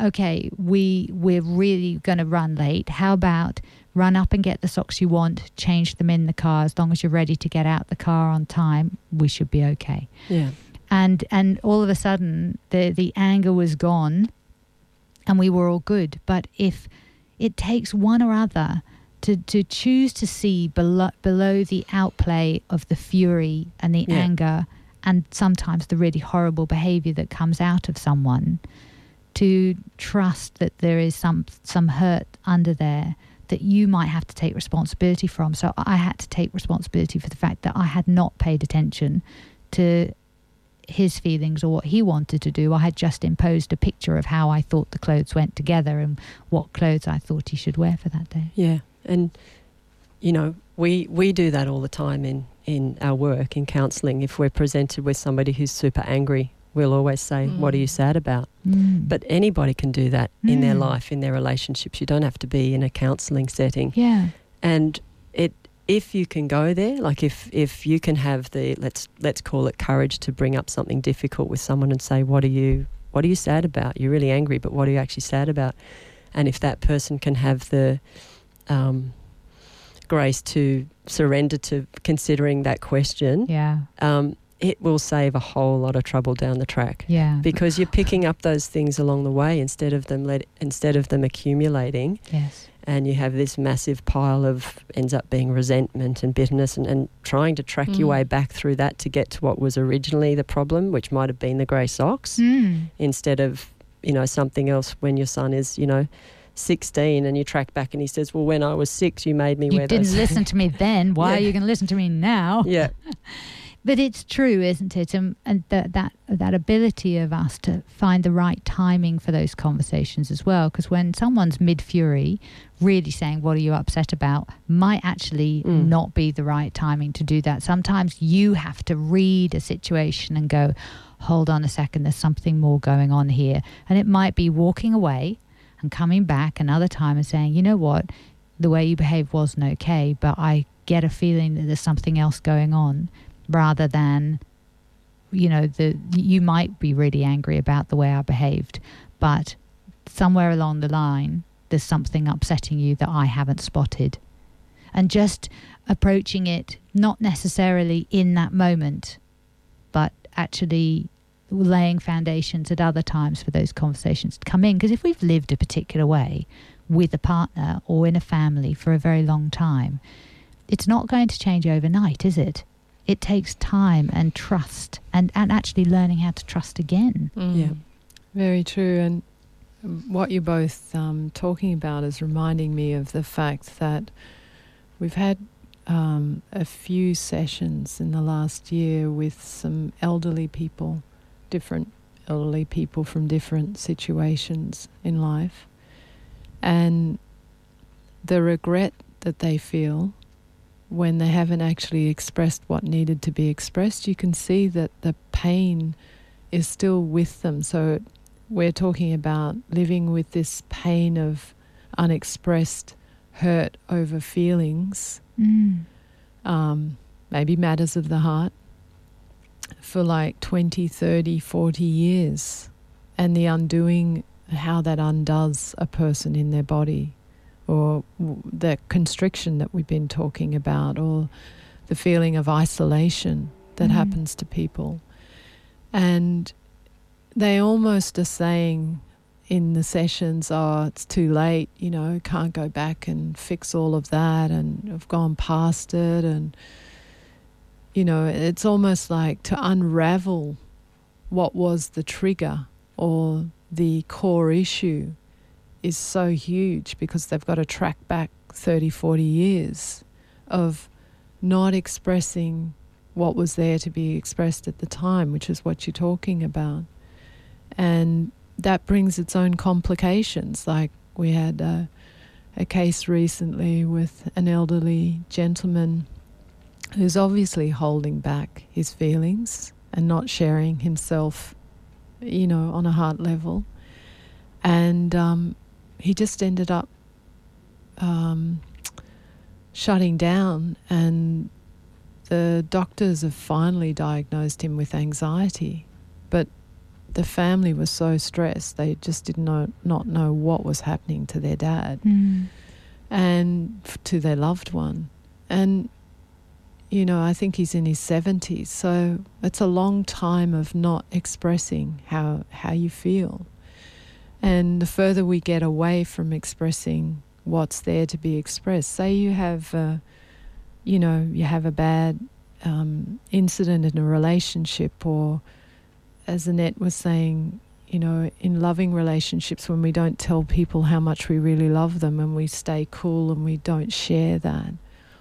Okay we we're really going to run late. How about run up and get the socks you want change them in the car. As long as you're ready to get out the car on time we should be okay. Yeah. and and all of a sudden the the anger was gone and we were all good but if it takes one or other to to choose to see below below the outplay of the fury and the Yeah. anger and sometimes the really horrible behavior that comes out of someone to trust that there is some some hurt under there that you might have to take responsibility from so i had to take responsibility for the fact that i had not paid attention to his feelings or what he wanted to do. I had just imposed a picture of how I thought the clothes went together and what clothes I thought he should wear for that day. Yeah, and you know, we we do that all the time in in our work in counselling. If we're presented with somebody who's super angry, we'll always say, "What are you Mm. sad about?" Mm. But anybody can do that in their Mm. life, in their relationships. You don't have to be in a counselling setting. yeah, And if you can go there, like if if you can have the let's let's call it courage to bring up something difficult with someone and say, "What are you what are you sad about? You're really angry, but what are you actually sad about?" And if that person can have the um, grace to surrender to considering that question, yeah, um, it will save a whole lot of trouble down the track. Yeah, because you're picking up those things along the way instead of them let instead of them accumulating. Yes, and you have this massive pile of ends up being resentment and bitterness and, and trying to track your Mm. way back through that to get to what was originally the problem which might have been the grey socks mm. instead of you know something else when your son is you know 16 and you track back and he says well when i was six you made me You wear didn't those listen to me then. Why Yeah. are you going to listen to me now? yeah But it's true, isn't it? And, and that that that ability of us to find the right timing for those conversations as well. Because when someone's mid fury, really saying, "What are you upset about?" might actually Mm. not be the right timing to do that. Sometimes you have to read a situation and go, "Hold on a second, there's something more going on here," and it might be walking away and coming back another time and saying, "You know what? The way you behaved wasn't okay, but I get a feeling that there's something else going on." Rather than you know the you might be really angry about the way I behaved but somewhere along the line there's something upsetting you that I haven't spotted. And just approaching it not necessarily in that moment but actually laying foundations at other times for those conversations to come in. Because if we've lived a particular way with a partner or in a family for a very long time it's not going to change overnight is it it takes time and trust and, and actually learning how to trust again. Mm. Yeah. Very true. And what you're both um, talking about is reminding me of the fact that we've had um, a few sessions in the last year with some elderly people, different elderly people from different situations in life. And the regret that they feel when they haven't actually expressed what needed to be expressed, you can see that the pain is still with them. So we're talking about living with this pain of unexpressed hurt over feelings, Mm. um, maybe matters of the heart, for like 20, 30, 40 years. And the undoing, how that undoes a person in their body, or the constriction that we've been talking about, or the feeling of isolation that Mhm. happens to people. And they almost are saying in the sessions, oh, it's too late, you know, can't go back and fix all of that, and I've gone past it. And, you know, it's almost like to unravel what was the trigger or the core issue is so huge because they've got to track back 30, 40 years of not expressing what was there to be expressed at the time, which is what you're talking about. And that brings its own complications. Like we had a, a case recently with an elderly gentleman who's obviously holding back his feelings and not sharing himself, you know, on a heart level. And um, he just ended up um, shutting down, and the doctors have finally diagnosed him with anxiety. But the family was so stressed, they just did not, not know what was happening to their dad Mm. and to their loved one. And, you know, I think he's in his 70s, so it's a long time of not expressing how, how you feel. And the further we get away from expressing what's there to be expressed, say you have, uh, you know, you have a bad um, incident in a relationship, or as Annette was saying, you know, in loving relationships, when we don't tell people how much we really love them and we stay cool and we don't share that,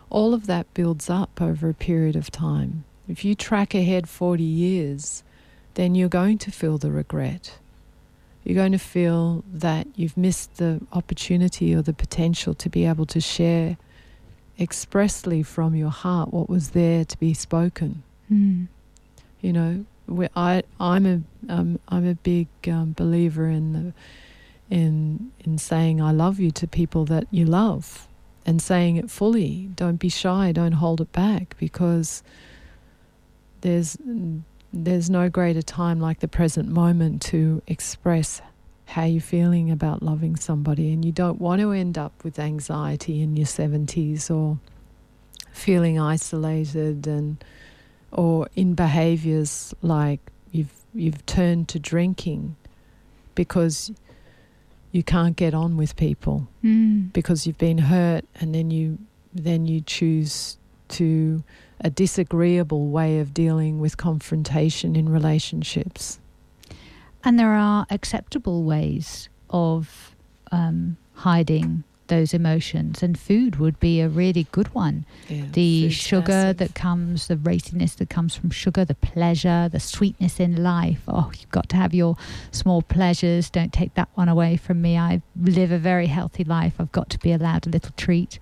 all of that builds up over a period of time. If you track ahead 40 years, then you're going to feel the regret. You're going to feel that you've missed the opportunity or the potential to be able to share expressly from your heart what was there to be spoken. Mm. You know, we, I I'm a um, I'm a big um, believer in the in in saying I love you to people that you love and saying it fully. Don't be shy. Don't hold it back because there's there's no greater time like the present moment to express how you're feeling about loving somebody and you don't want to end up with anxiety in your 70s or feeling isolated and or in behaviors like you've you've turned to drinking because you can't get on with people Mm. because you've been hurt and then you then you choose to a disagreeable way of dealing with confrontation in relationships And there are acceptable ways of um, hiding those emotions, and food would be a really good one. yeah, the sugar massive. that comes, the raciness that comes from sugar, the pleasure, the sweetness in life. Oh, you've got to have your small pleasures. Don't take that one away from me. I live a very healthy life. I've got to be allowed a little treat.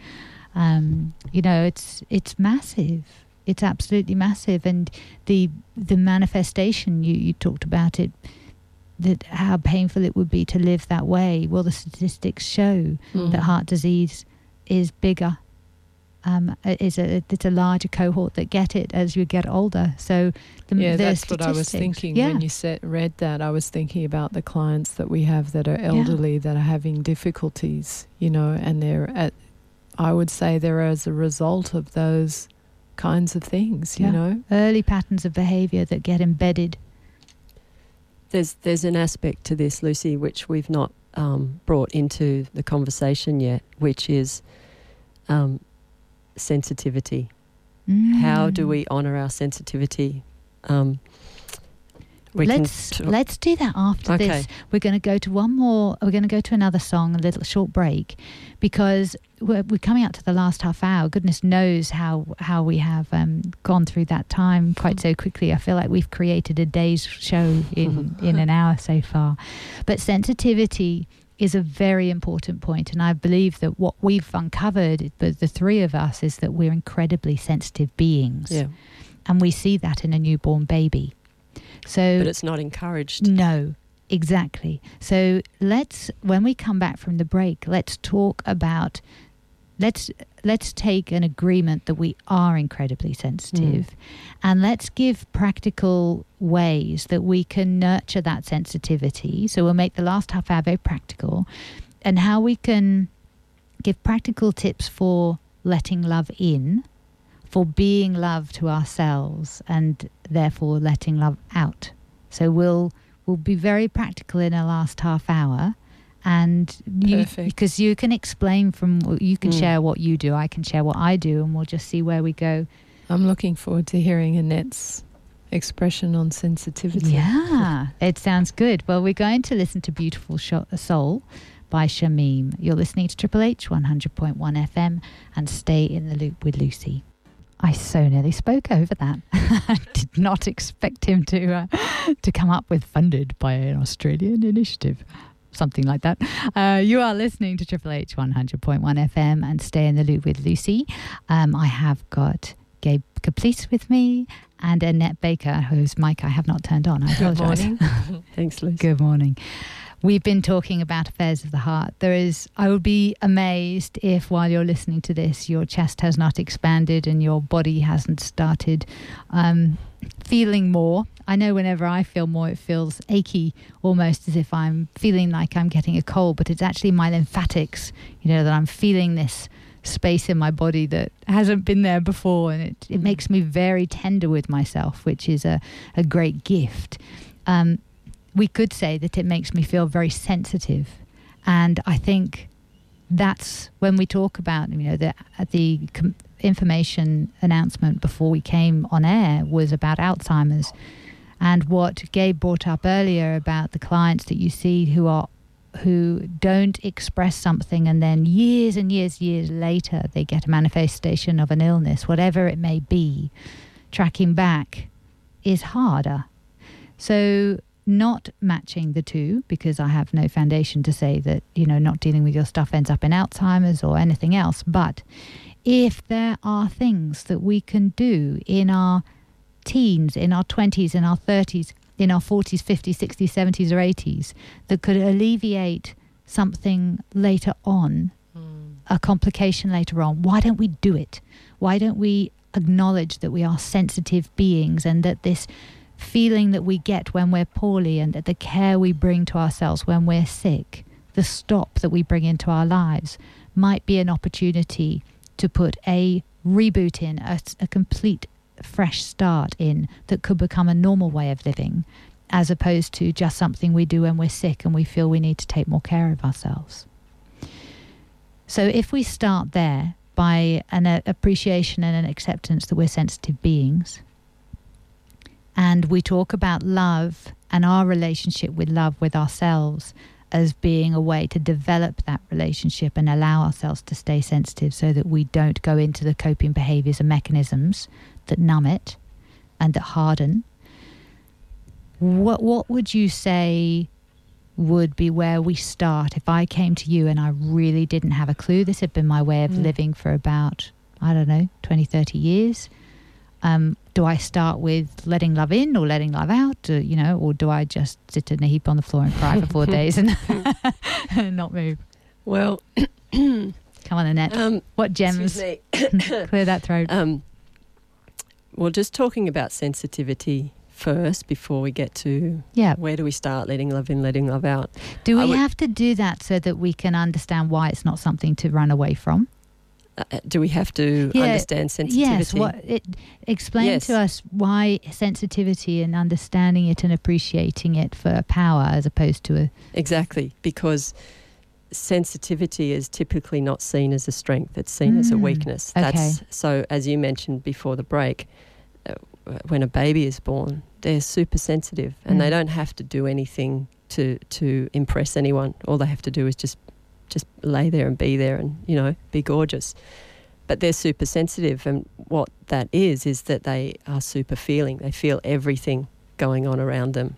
Um, you know, it's it's massive. It's absolutely massive, and the the manifestation you you talked about it. That how painful it would be to live that way. Well, the statistics show Mm. that heart disease is bigger. Um, is a it's a larger cohort that get it as you get older. So the, yeah, the that's what I was thinking Yeah, when you said read that. I was thinking about the clients that we have that are elderly that are having difficulties, you know, and they're at. I would say they're as a result of those kinds of things, you Yeah. know. early patterns of behaviour that get embedded. There's there's an aspect to this, Lucy, which we've not um, brought into the conversation yet, which is um, sensitivity. How do Mm. we honour our sensitivity? Um, we let's t- let's do that after Okay. this. We're going to go to one more. We're going to go to another song, a little short break, because we're, we're coming up to the last half hour. Goodness knows how how we have um, gone through that time quite so quickly. I feel like we've created a day's show in in an hour so far. But sensitivity is a very important point, and I believe that what we've uncovered, the, the three of us, is that we're incredibly sensitive beings, yeah, and we see that in a newborn baby. So but it's not encouraged. no, exactly. So let's when we come back from the break, let's talk about let's let's take an agreement that we are incredibly sensitive hmm. and let's give practical ways that we can nurture that sensitivity. So we'll make the last half hour very practical and how we can give practical tips for letting love in, for being love to ourselves and therefore letting love out. So we'll we'll be very practical in our last half hour and you because you can explain from you can Mm. share what you do, I can share what I do and we'll just see where we go. I'm looking forward to hearing Annette's expression on sensitivity. Yeah, it sounds good. Well, we're going to listen to Beautiful Soul by Shamim. You're listening to Triple H 100.1 FM and stay in the loop with Lucy. I so nearly spoke over that. I did not expect him to uh, to come up with funded by an Australian initiative. Something like that. Uh, you are listening to Triple H 100.1 FM and stay in the loop with Lucy. Um, I have got Gabe Caplice with me and Annette Baker, whose mic I have not turned on. I apologize. Good morning. Thanks, Lucy. Good morning. We've been talking about affairs of the heart. There is, I would be amazed if while you're listening to this, your chest has not expanded and your body hasn't started um, feeling more. I know whenever I feel more, it feels achy, almost as if I'm feeling like I'm getting a cold, but it's actually my lymphatics, you know, that I'm feeling this space in my body that hasn't been there before. And it, it makes me very tender with myself, which is a, a great gift. Um, we could say that it makes me feel very sensitive. And I think that's when we talk about, you know, the, uh, the com- information announcement before we came on air was about Alzheimer's. And what Gabe brought up earlier about the clients that you see who are who don't express something and then years and years years later they get a manifestation of an illness whatever it may be tracking back is harder so not matching the two because I have no foundation to say that, you know, not dealing with your stuff ends up in Alzheimer's or anything else. But if there are things that we can do in our teens, in our 20s, in our 30s, in our 40s, 50s, 60s, 70s, or 80s that could alleviate something later on, Mm. a complication later on, why don't we do it? Why don't we acknowledge that we are sensitive beings and that this feeling that we get when we're poorly and that the care we bring to ourselves when we're sick, the stop that we bring into our lives, might be an opportunity to put a reboot in, a, a complete fresh start in that could become a normal way of living, as opposed to just something we do when we're sick and we feel we need to take more care of ourselves. So if we start there by an appreciation and an acceptance that we're sensitive beings, and we talk about love and our relationship with love with ourselves as being a way to develop that relationship and allow ourselves to stay sensitive so that we don't go into the coping behaviors and mechanisms that numb it and that harden. What what would you say would be where we start if I came to you and I really didn't have a clue this had been my way of Mm. living for about I don't know 20 30 years um, do I start with letting love in or letting love out? Or, you know, or do I just sit in a heap on the floor and cry for four days and not move? Well, Come on, Annette. um, what gems? Clear that throat. Um, well, just talking about sensitivity first before we get to yeah. where do we start letting love in, letting love out. Do we would- have to do that so that we can understand why it's not something to run away from? Uh, do we have to Yeah, understand sensitivity? Yes. What it explain Yes. to us why sensitivity and understanding it and appreciating it for power as opposed to a Exactly, because sensitivity is typically not seen as a strength; it's seen as a Mm, weakness. okay. That's so. As you mentioned before the break, uh, when a baby is born, they're super sensitive, and they Mm. don't have to do anything to to impress anyone. All they have to do is just just lay there and be there, and you know, be gorgeous. But they're super sensitive, and what that is is that they are super feeling. They feel everything going on around them.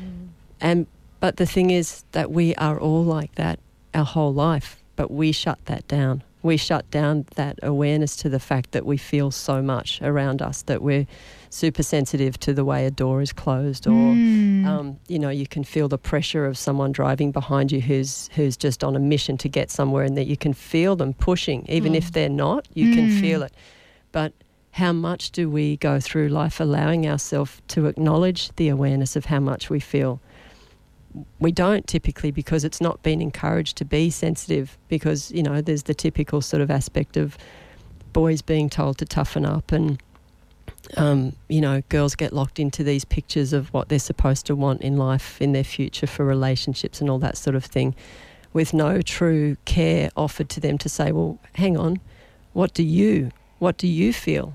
Mm. And but the thing is that we are all like that our whole life, but we shut that down. We shut down that awareness to the fact that we feel so much around us that we're super sensitive to the way a door is closed, or Mm. um, you know, you can feel the pressure of someone driving behind you who's who's just on a mission to get somewhere, and that you can feel them pushing, even Mm. if they're not. You can Mm. feel it, but how much do we go through life allowing ourselves to acknowledge the awareness of how much we feel? We don't typically because it's not been encouraged to be sensitive because, you know, there's the typical sort of aspect of boys being told to toughen up and, um, you know, girls get locked into these pictures of what they're supposed to want in life, in their future for relationships and all that sort of thing, with no true care offered to them to say, well, hang on, what do you, what do you feel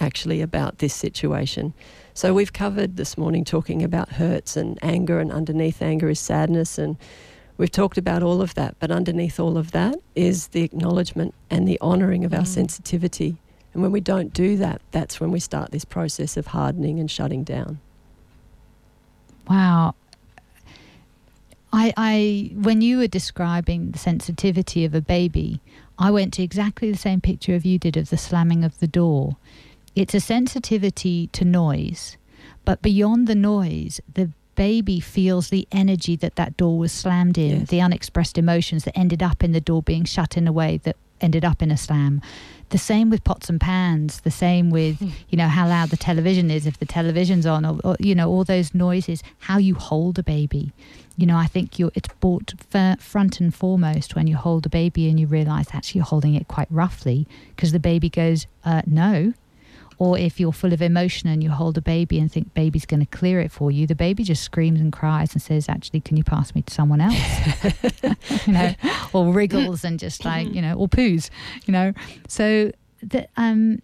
actually about this situation? So we've covered this morning talking about hurts and anger, and underneath anger is sadness, and we've talked about all of that. But underneath all of that is the acknowledgement and the honouring of our Mm. sensitivity. And when we don't do that, that's when we start this process of hardening and shutting down. Wow. I, I, when you were describing the sensitivity of a baby, I went to exactly the same picture of you did of the slamming of the door. it's a sensitivity to noise, but beyond the noise, the baby feels the energy that that door was slammed in, Yes. the unexpressed emotions that ended up in the door being shut in a way that ended up in a slam. The same with pots and pans, the same with, you know, how loud the television is if the television's on, or, or you know, all those noises, how you hold a baby. You know, I think you're, it's brought f- front and foremost when you hold a baby and you realize actually you're holding it quite roughly because the baby goes, uh, no. Or if you're full of emotion and you hold a baby and think baby's going to clear it for you, the baby just screams and cries and says, actually, can you pass me to someone else? you know, or wriggles and just like, you know, or poos, you know. So that um,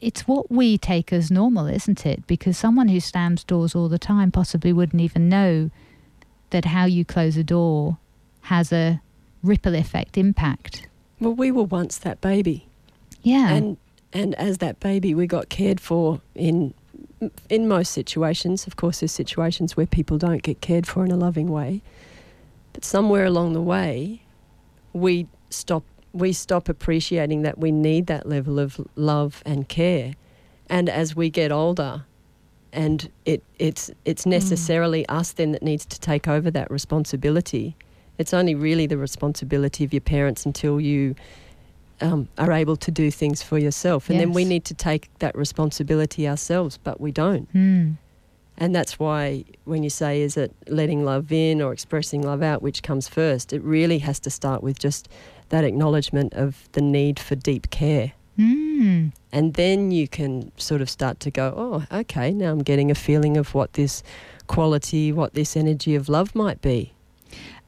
it's what we take as normal, isn't it? Because someone who slams doors all the time possibly wouldn't even know that how you close a door has a ripple effect impact. Well, we were once that baby. Yeah. and and as that baby we got cared for in in most situations of course there's situations where people don't get cared for in a loving way. But somewhere along the way we stop we stop appreciating that we need that level of love and care. And as we get older and it it's it's mm. necessarily us then that needs to take over that responsibility it's only really the responsibility of your parents until you um, are able to do things for yourself. And then we need to take that responsibility ourselves, but we don't. Hmm. And that's why when you say, is it letting love in or expressing love out, which comes first, it really has to start with just that acknowledgement of the need for deep care. Hmm. And then you can sort of start to go, oh, okay, now I'm getting a feeling of what this quality, what this energy of love might be.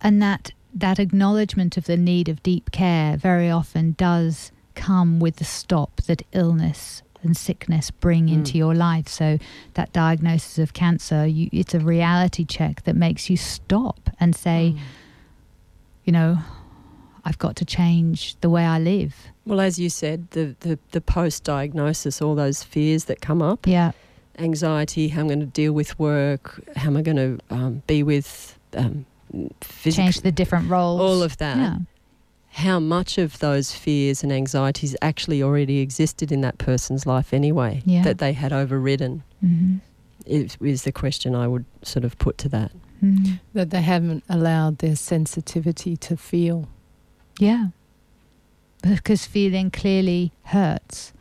and that that acknowledgement of the need of deep care very often does come with the stop that illness and sickness bring Mm. into your life. So that diagnosis of cancer you, it's a reality check that makes you stop and say you know i've got to change the way i live. Well, as you said, the, the, the post diagnosis, all those fears that come up, yeah. anxiety, how I'm going to deal with work, how am I going to um, be with um, physical, change the different roles all of that. yeah How much of those fears and anxieties actually already existed in that person's life anyway, Yeah. that they had overridden, hmm is, is the question I would sort of put to that. hmm That they haven't allowed their sensitivity to feel. Yeah. Because feeling clearly hurts.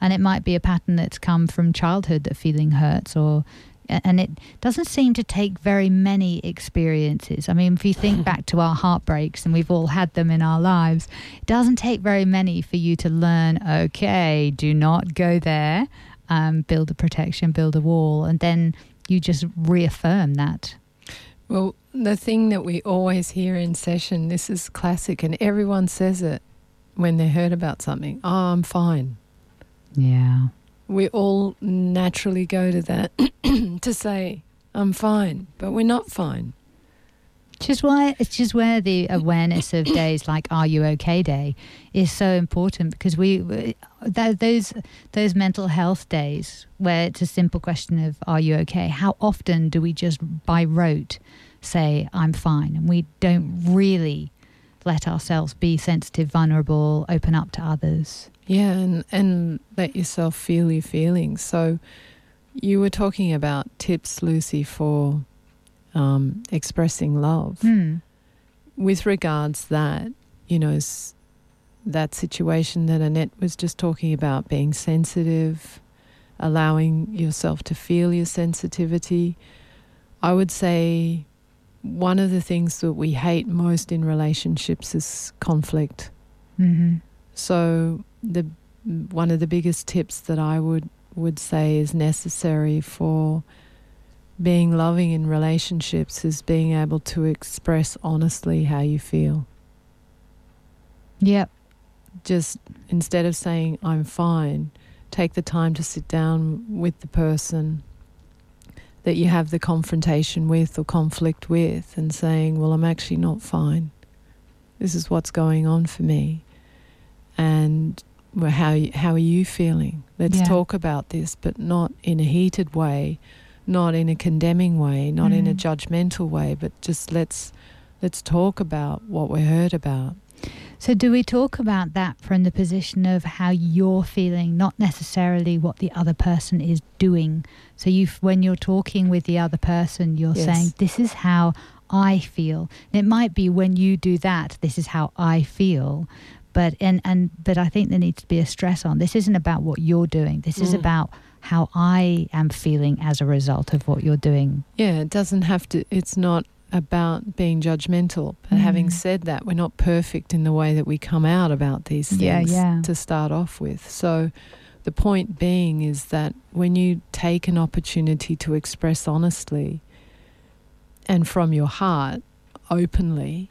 And it might be a pattern that's come from childhood that feeling hurts or and it doesn't seem to take very many experiences. I mean, if you think back to our heartbreaks, and we've all had them in our lives, it doesn't take very many for you to learn, okay, do not go there, um, build a protection, build a wall, and then you just reaffirm that. Well, the thing that we always hear in session, this is classic, and everyone says it when they're heard about something. Oh, I'm fine. Yeah. We all naturally go to that to say, I'm fine, but we're not fine. Which is why it's just where the awareness of days like Are You Okay Day is so important because we we- th- those those mental health days where it's a simple question of Are you okay? How often do we just by rote say I'm fine and we don't really let ourselves be sensitive, vulnerable, open up to others? Yeah, and, and let yourself feel your feelings. So, you were talking about tips, Lucy, for um, expressing love. Hmm. With regards that, you know, s- that situation that Annette was just talking about, being sensitive, allowing yourself to feel your sensitivity, I would say one of the things that we hate most in relationships is conflict. hmm So the one of the biggest tips that I would would say is necessary for being loving in relationships is being able to express honestly how you feel. Yep. Just instead of saying I'm fine, take the time to sit down with the person that you have the confrontation with or conflict with and saying, "Well, I'm actually not fine. This is what's going on for me." And well, how how are you feeling? Let's Yeah. talk about this, but not in a heated way, not in a condemning way, not in a Mhm. judgmental way, but just let's let's talk about what we're hurt about. So, do we talk about that from the position of how you're feeling, not necessarily what the other person is doing? So, you, when you're talking with the other person, you're Yes. saying, "This is how I feel." And it might be when you do that, "This is how I feel," but and and but I think there needs to be a stress on. This isn't about what you're doing. This is Mm. about how I am feeling as a result of what you're doing. Yeah, it doesn't have to, it's not about being judgmental. But having Mm. said that, we're not perfect in the way that we come out about these things Yeah, yeah. to start off with. So the point being is that when you take an opportunity to express honestly and from your heart openly,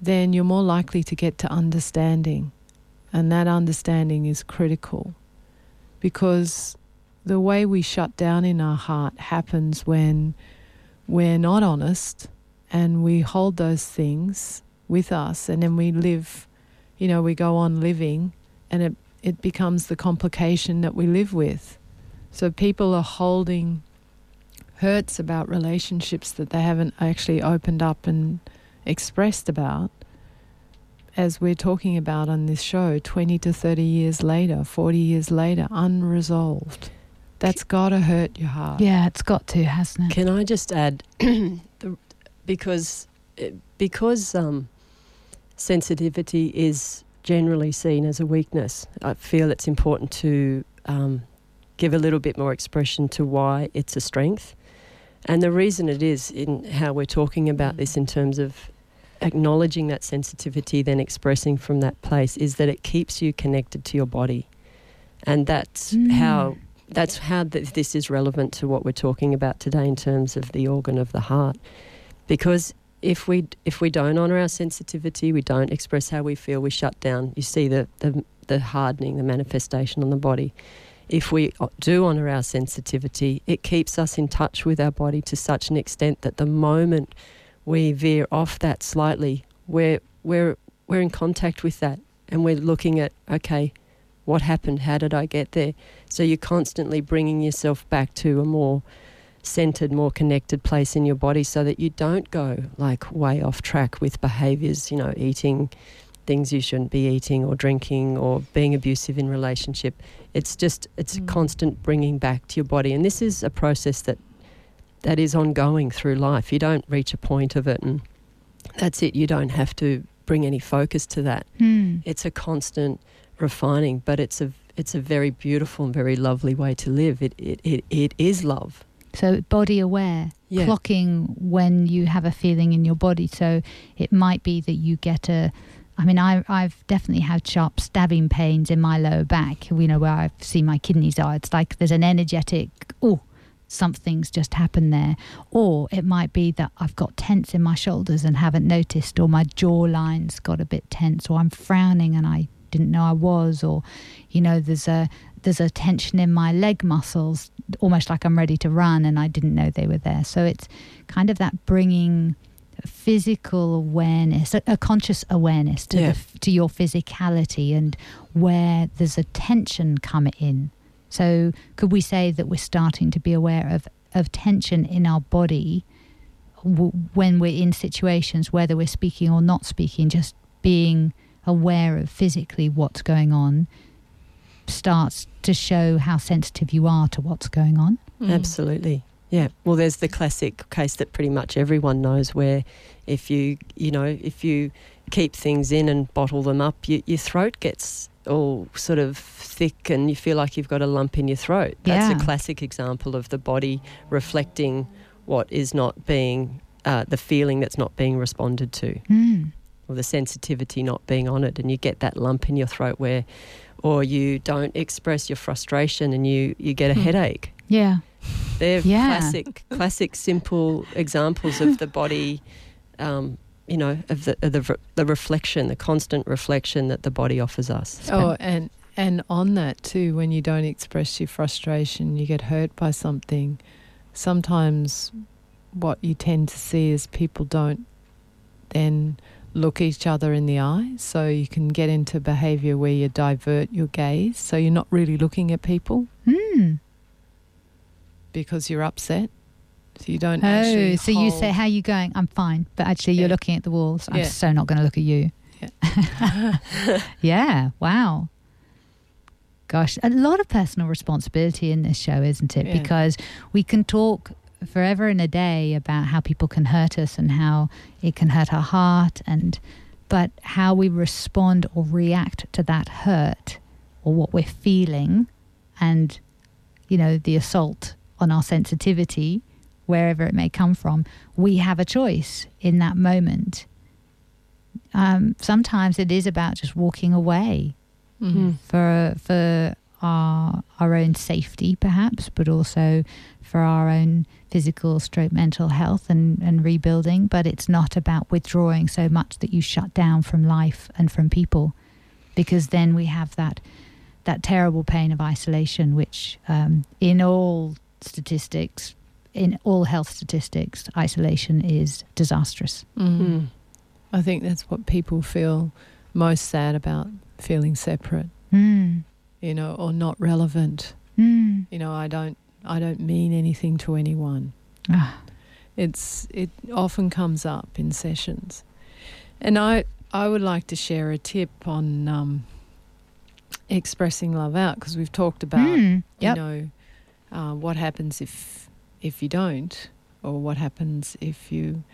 then you're more likely to get to understanding. And that understanding is critical because the way we shut down in our heart happens when we're not honest and we hold those things with us and then we live, you know, we go on living and it, it becomes the complication that we live with. So people are holding hurts about relationships that they haven't actually opened up and expressed about. As we're talking about on this show, 20 to 30 years later, 40 years later, unresolved. That's got to hurt your heart. Yeah, it's got to, hasn't it? Can I just add, because because um, sensitivity is generally seen as a weakness, I feel it's important to um, give a little bit more expression to why it's a strength. And the reason it is in how we're talking about this in terms of acknowledging that sensitivity, then expressing from that place, is that it keeps you connected to your body. And that's Mm. how that's how th- this is relevant to what we're talking about today in terms of the organ of the heart because if we if we don't honor our sensitivity we don't express how we feel we shut down you see the the, the hardening the manifestation on the body if we do honor our sensitivity it keeps us in touch with our body to such an extent that the moment we veer off that slightly we're we're we're in contact with that and we're looking at okay what happened? How did i get there? So you're constantly bringing yourself back to a more centered, more connected place in your body so that you don't go like way off track with behaviors, you know, eating things you shouldn't be eating or drinking or being abusive in relationship. It's just it's a Mm. constant bringing back to your body and this is a process that that is ongoing through life. You don't reach a point of it and that's it. You don't have to bring any focus to that Hmm. it's a constant refining, but it's a it's a very beautiful and very lovely way to live. It it it, it is love. So body aware, Yeah. clocking when you have a feeling in your body. So it might be that you get a. I mean, I, I've definitely had sharp stabbing pains in my lower back. You know, where I've seen my kidneys are. It's like there's an energetic. Oh, something's just happened there. Or it might be that I've got tense in my shoulders and haven't noticed, or my jawline's got a bit tense, or I'm frowning and I didn't know I was, or you know, there's a there's a tension in my leg muscles, almost like I'm ready to run, and I didn't know they were there. So it's kind of that bringing physical awareness, a, a conscious awareness to Yeah. the, to your physicality and where there's a tension coming in. So could we say that we're starting to be aware of of tension in our body w- when we're in situations, whether we're speaking or not speaking, just being aware of physically what's going on starts to show how sensitive you are to what's going on. Mm. Absolutely. Yeah. Well, there's the classic case that pretty much everyone knows where if you, you know, if you keep things in and bottle them up, you, your throat gets all sort of thick and you feel like you've got a lump in your throat. That's Yeah. a classic example of the body reflecting what is not being, uh, the feeling that's not being responded to. Mm. or the sensitivity not being on it and you get that lump in your throat where or you don't express your frustration and you you get a Hmm. headache Yeah. They're Yeah. classic classic simple examples of the body um, you know of the, of the the reflection the constant reflection that the body offers us Oh, and and on that too, when you don't express your frustration, you get hurt by something. Sometimes, what you tend to see is people don't then look each other in the eye, so you can get into behaviour where you divert your gaze, so you're not really looking at people Mm. Because you're upset. So you don't. Oh, actually so you say, "How are you going?" I'm fine, but actually you're looking at the walls. I'm Yeah. so not going to look at you. Yeah. yeah. Wow. Gosh, a lot of personal responsibility in this show, isn't it? Yeah. Because we can talk forever and a day about how people can hurt us and how it can hurt our heart and but how we respond or react to that hurt or what we're feeling and you know the assault on our sensitivity wherever it may come from we have a choice in that moment. Um, sometimes it is about just walking away Mhm. for for our our own safety perhaps but also for our own physical stroke mental health and, and rebuilding. But it's not about withdrawing so much that you shut down from life and from people because then we have that that terrible pain of isolation which um, in all statistics in all health statistics isolation is disastrous Mm. Mm. I think that's what people feel most sad about feeling separate, mm. you know, or not relevant. Mm. You know, I don't I don't mean anything to anyone. Ah. It's it often comes up in sessions. And I I would like to share a tip on um, expressing love out because we've talked about Mm. Yep. you know uh, what happens if if you don't? Or what happens if you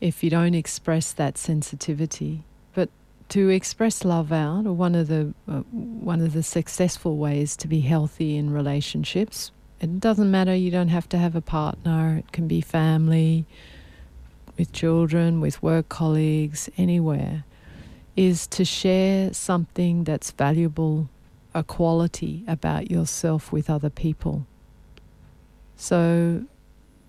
if you don't express that sensitivity? But to express love out or one of the uh, one of the successful ways to be healthy in relationships it doesn't matter you don't have to have a partner it can be family with children with work colleagues anywhere is to share something that's valuable a quality about yourself with other people. So,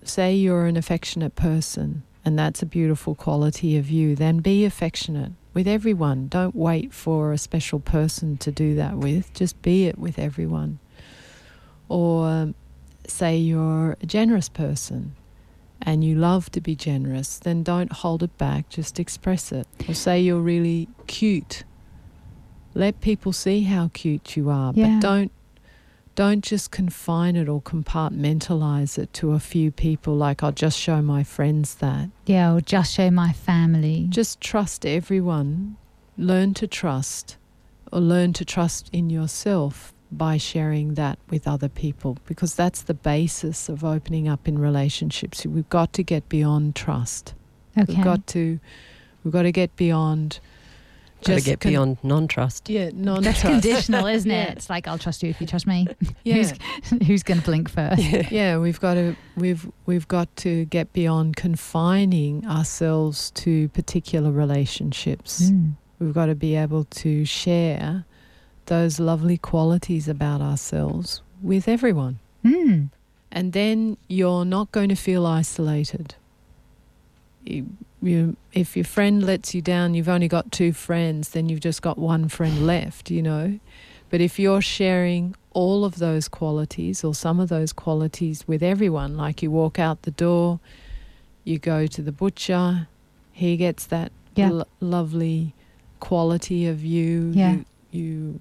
say you're an affectionate person, and that's a beautiful quality of you, then be affectionate with everyone. Don't wait for a special person to do that with, just be it with everyone. Or, say you're a generous person and you love to be generous, then don't hold it back, just express it. Or say you're really cute let people see how cute you are Yeah. but don't don't just confine it or compartmentalize it to a few people like I'll just show my friends that Yeah, or just show my family. just trust everyone learn to trust or learn to trust in yourself by sharing that with other people because that's the basis of opening up in relationships we've got to get beyond trust okay. we've got to we've got to get beyond Got to just get con- beyond non-trust. yeah non That's conditional, isn't it? It's like I'll trust you if you trust me. yeah Who's who's going to blink first? yeah, we've got to we've we've got to get beyond confining ourselves to particular relationships. Mm. We've got to be able to share those lovely qualities about ourselves with everyone. Mm. And then you're not going to feel isolated. You, if your friend lets you down, you've only got two friends, then you've just got one friend left, you know. But if you're sharing all of those qualities or some of those qualities with everyone, like you walk out the door, you go to the butcher, he gets that Yeah. lo- lovely quality of you. Yeah. You, you,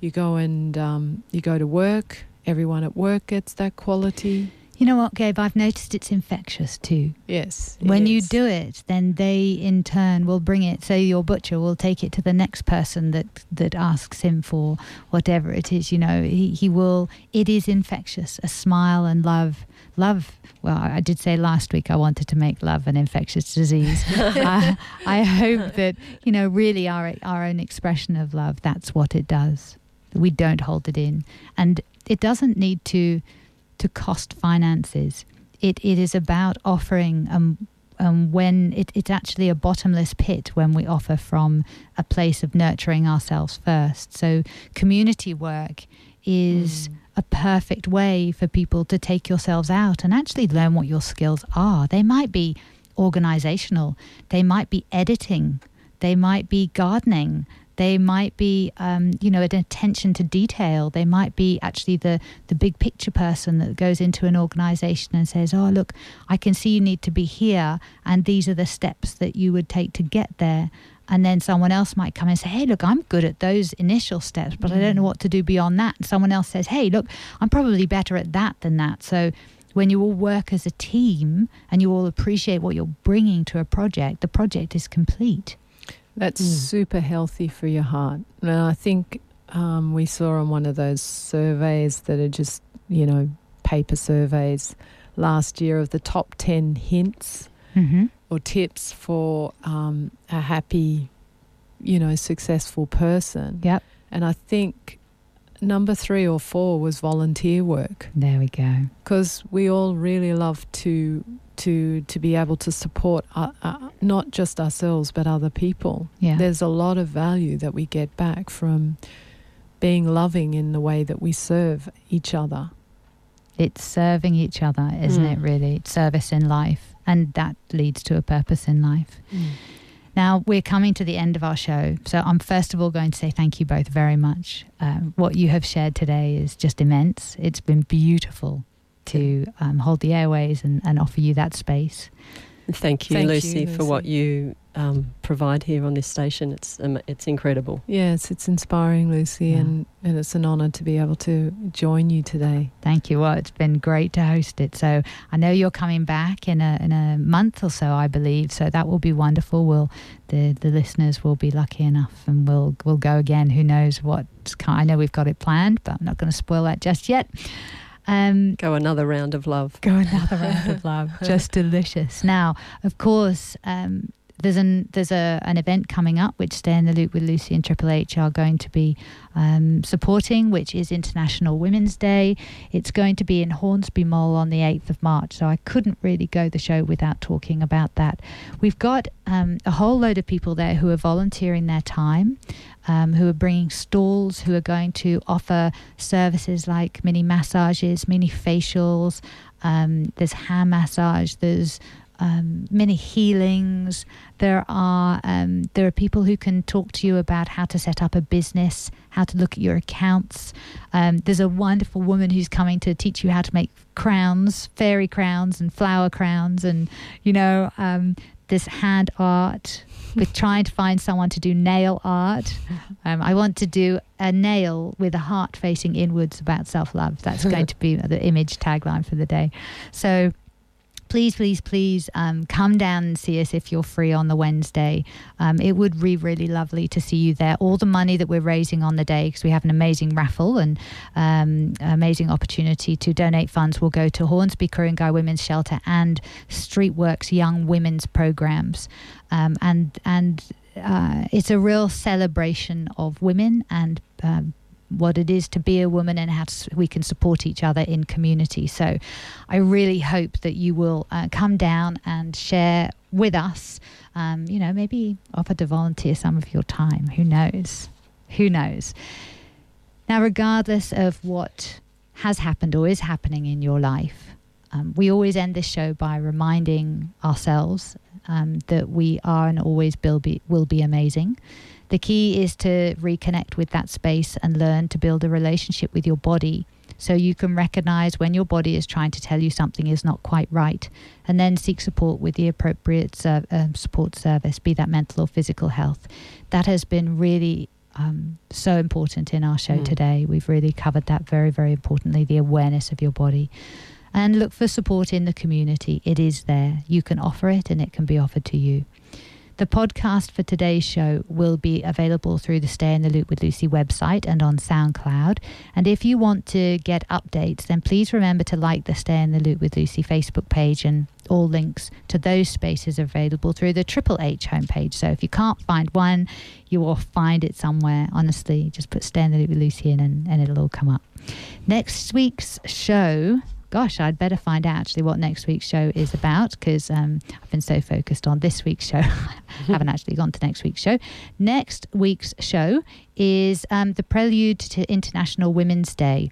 you go and um, you go to work. Everyone at work gets that quality. You know what, Gabe? I've noticed it's infectious too. Yes. When you do it, then they in turn will bring it. So your butcher will take it to the next person that that asks him for whatever it is. You know, he, he will. It is infectious. A smile and love, love. Well, I did say last week I wanted to make love an infectious disease. I, I hope that you know really our our own expression of love. That's what it does. We don't hold it in, and it doesn't need to to cost finances. It it is about offering um um when it, it's actually a bottomless pit when we offer from a place of nurturing ourselves first. So community work is Mm. a perfect way for people to take yourselves out and actually learn what your skills are. They might be organizational, they might be editing, they might be gardening, they might be, um, you know, an attention to detail. They might be actually the, the big picture person that goes into an organization and says, oh, look, I can see you need to be here, and these are the steps that you would take to get there. And then someone else might come and say, hey, look, I'm good at those initial steps, but I don't know what to do beyond that. And someone else says, hey, look, I'm probably better at that than that. So when you all work as a team and you all appreciate what you're bringing to a project, the project is complete. That's Mm. super healthy for your heart. And I think um, we saw on one of those surveys that are just, you know, paper surveys last year of the top 10 hints Mm-hmm. or tips for um, a happy, you know, successful person. Yep. And I think number three or four was volunteer work There we go. because we all really love to to to be able to support uh, uh, not just ourselves but other people. Yeah. There's a lot of value that we get back from being loving in the way that we serve each other. It's serving each other, isn't Mm. it, really? It's service in life. And that leads to a purpose in life. Now, we're coming to the end of our show. So, I'm first of all going to say thank you both very much. Um, what you have shared today is just immense. It's been beautiful to um, hold the airways and, and offer you that space. Thank you, Thank you, Lucy, for what you um, provide here on this station. It's um, it's incredible. Yes, it's inspiring, Lucy, Yeah. and, and it's an honour to be able to join you today. Thank you. Well, it's been great to host it. So I know you're coming back in a in a month or so, I believe. So that will be wonderful. We'll the the listeners will be lucky enough, and we'll we'll go again. Who knows what? Kind? I know we've got it planned, but I'm not going to spoil that just yet. Um, Go another round of love. go another round of love. Just delicious. Now, of course, um, there's an there's a an event coming up which Stay in the Loop with Lucy and Triple H are going to be um, supporting, which is International Women's Day. It's going to be in Hornsby Mall on the 8th of March, so I couldn't really go the show without talking about that. We've got um, a whole load of people there who are volunteering their time, um, who are bringing stalls, who are going to offer services like mini massages, mini facials. Um, there's hair massage. There's um, many healings. There are um, there are people who can talk to you about how to set up a business, how to look at your accounts. Um, there's a wonderful woman who's coming to teach you how to make crowns, fairy crowns, and flower crowns, and you know um, this hand art. We're trying to find someone to do nail art. Um, I want to do a nail with a heart facing inwards about self love. That's going to be the image tagline for the day. So please, please, please um, come down and see us if you're free on the Wednesday. Um, it would be really lovely to see you there. All the money that we're raising on the day, because we have an amazing raffle and um, amazing opportunity to donate funds, will go to Hornsby Guy Women's Shelter and Streetworks Young Women's Programs. Um, and and uh, it's a real celebration of women and um, what it is to be a woman and how to, we can support each other in community. So I really hope that you will uh, come down and share with us, um, you know, maybe offer to volunteer some of your time. Who knows? Who knows? Now, regardless of what has happened or is happening in your life, um, we always end this show by reminding ourselves um, that we are and always will be, will be amazing. The key is to reconnect with that space and learn to build a relationship with your body so you can recognize when your body is trying to tell you something is not quite right and then seek support with the appropriate ser- um, support service, be that mental or physical health. That has been really um, so important in our show Mm. today. We've really covered that very, very importantly the awareness of your body. And look for support in the community. It is there. You can offer it and it can be offered to you. The podcast for today's show will be available through the Stay in the Loop with Lucy website and on SoundCloud. And if you want to get updates, then please remember to like the Stay in the Loop with Lucy Facebook page and all links to those spaces are available through the Triple H homepage. So if you can't find one, you will find it somewhere. Honestly, just put Stay in the Loop with Lucy in and, and it'll all come up. Next week's show gosh, I'd better find out actually what next week's show is about because um, I've been so focused on this week's show. I haven't actually gone to next week's show. Next week's show is um, the prelude to International Women's Day.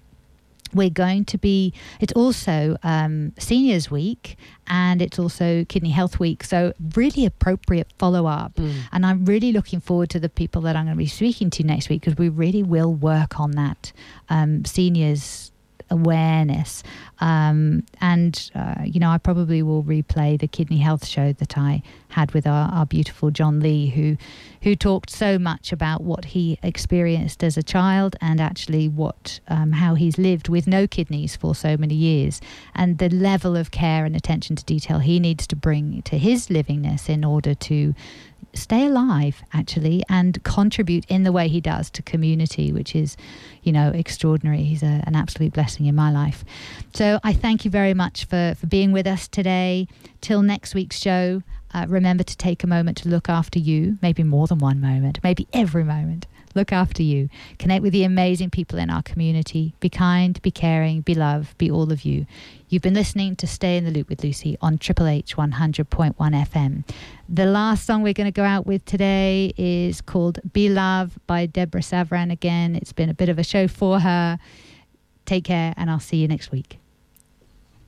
We're going to be, it's also um, Seniors Week and it's also Kidney Health Week. So, really appropriate follow up. Mm. And I'm really looking forward to the people that I'm going to be speaking to next week because we really will work on that um, seniors awareness. Um, and, uh, you know, I probably will replay the kidney health show that I had with our, our beautiful John Lee, who who talked so much about what he experienced as a child and actually what um, how he's lived with no kidneys for so many years and the level of care and attention to detail he needs to bring to his livingness in order to stay alive actually and contribute in the way he does to community which is you know extraordinary. He's a, an absolute blessing in my life. So i thank you very much for for being with us today. Till next week's show uh, remember to take a moment to look after you maybe more than one moment maybe every moment look after you, connect with the amazing people in our community, be kind, be caring, be love, be all of you. You've been listening to Stay in the Loop with Lucy on Triple H 100.1 FM. The last song we're going to go out with today is called Be Love by Deborah Savran again. It's been a bit of a show for her. Take care, and I'll see you next week.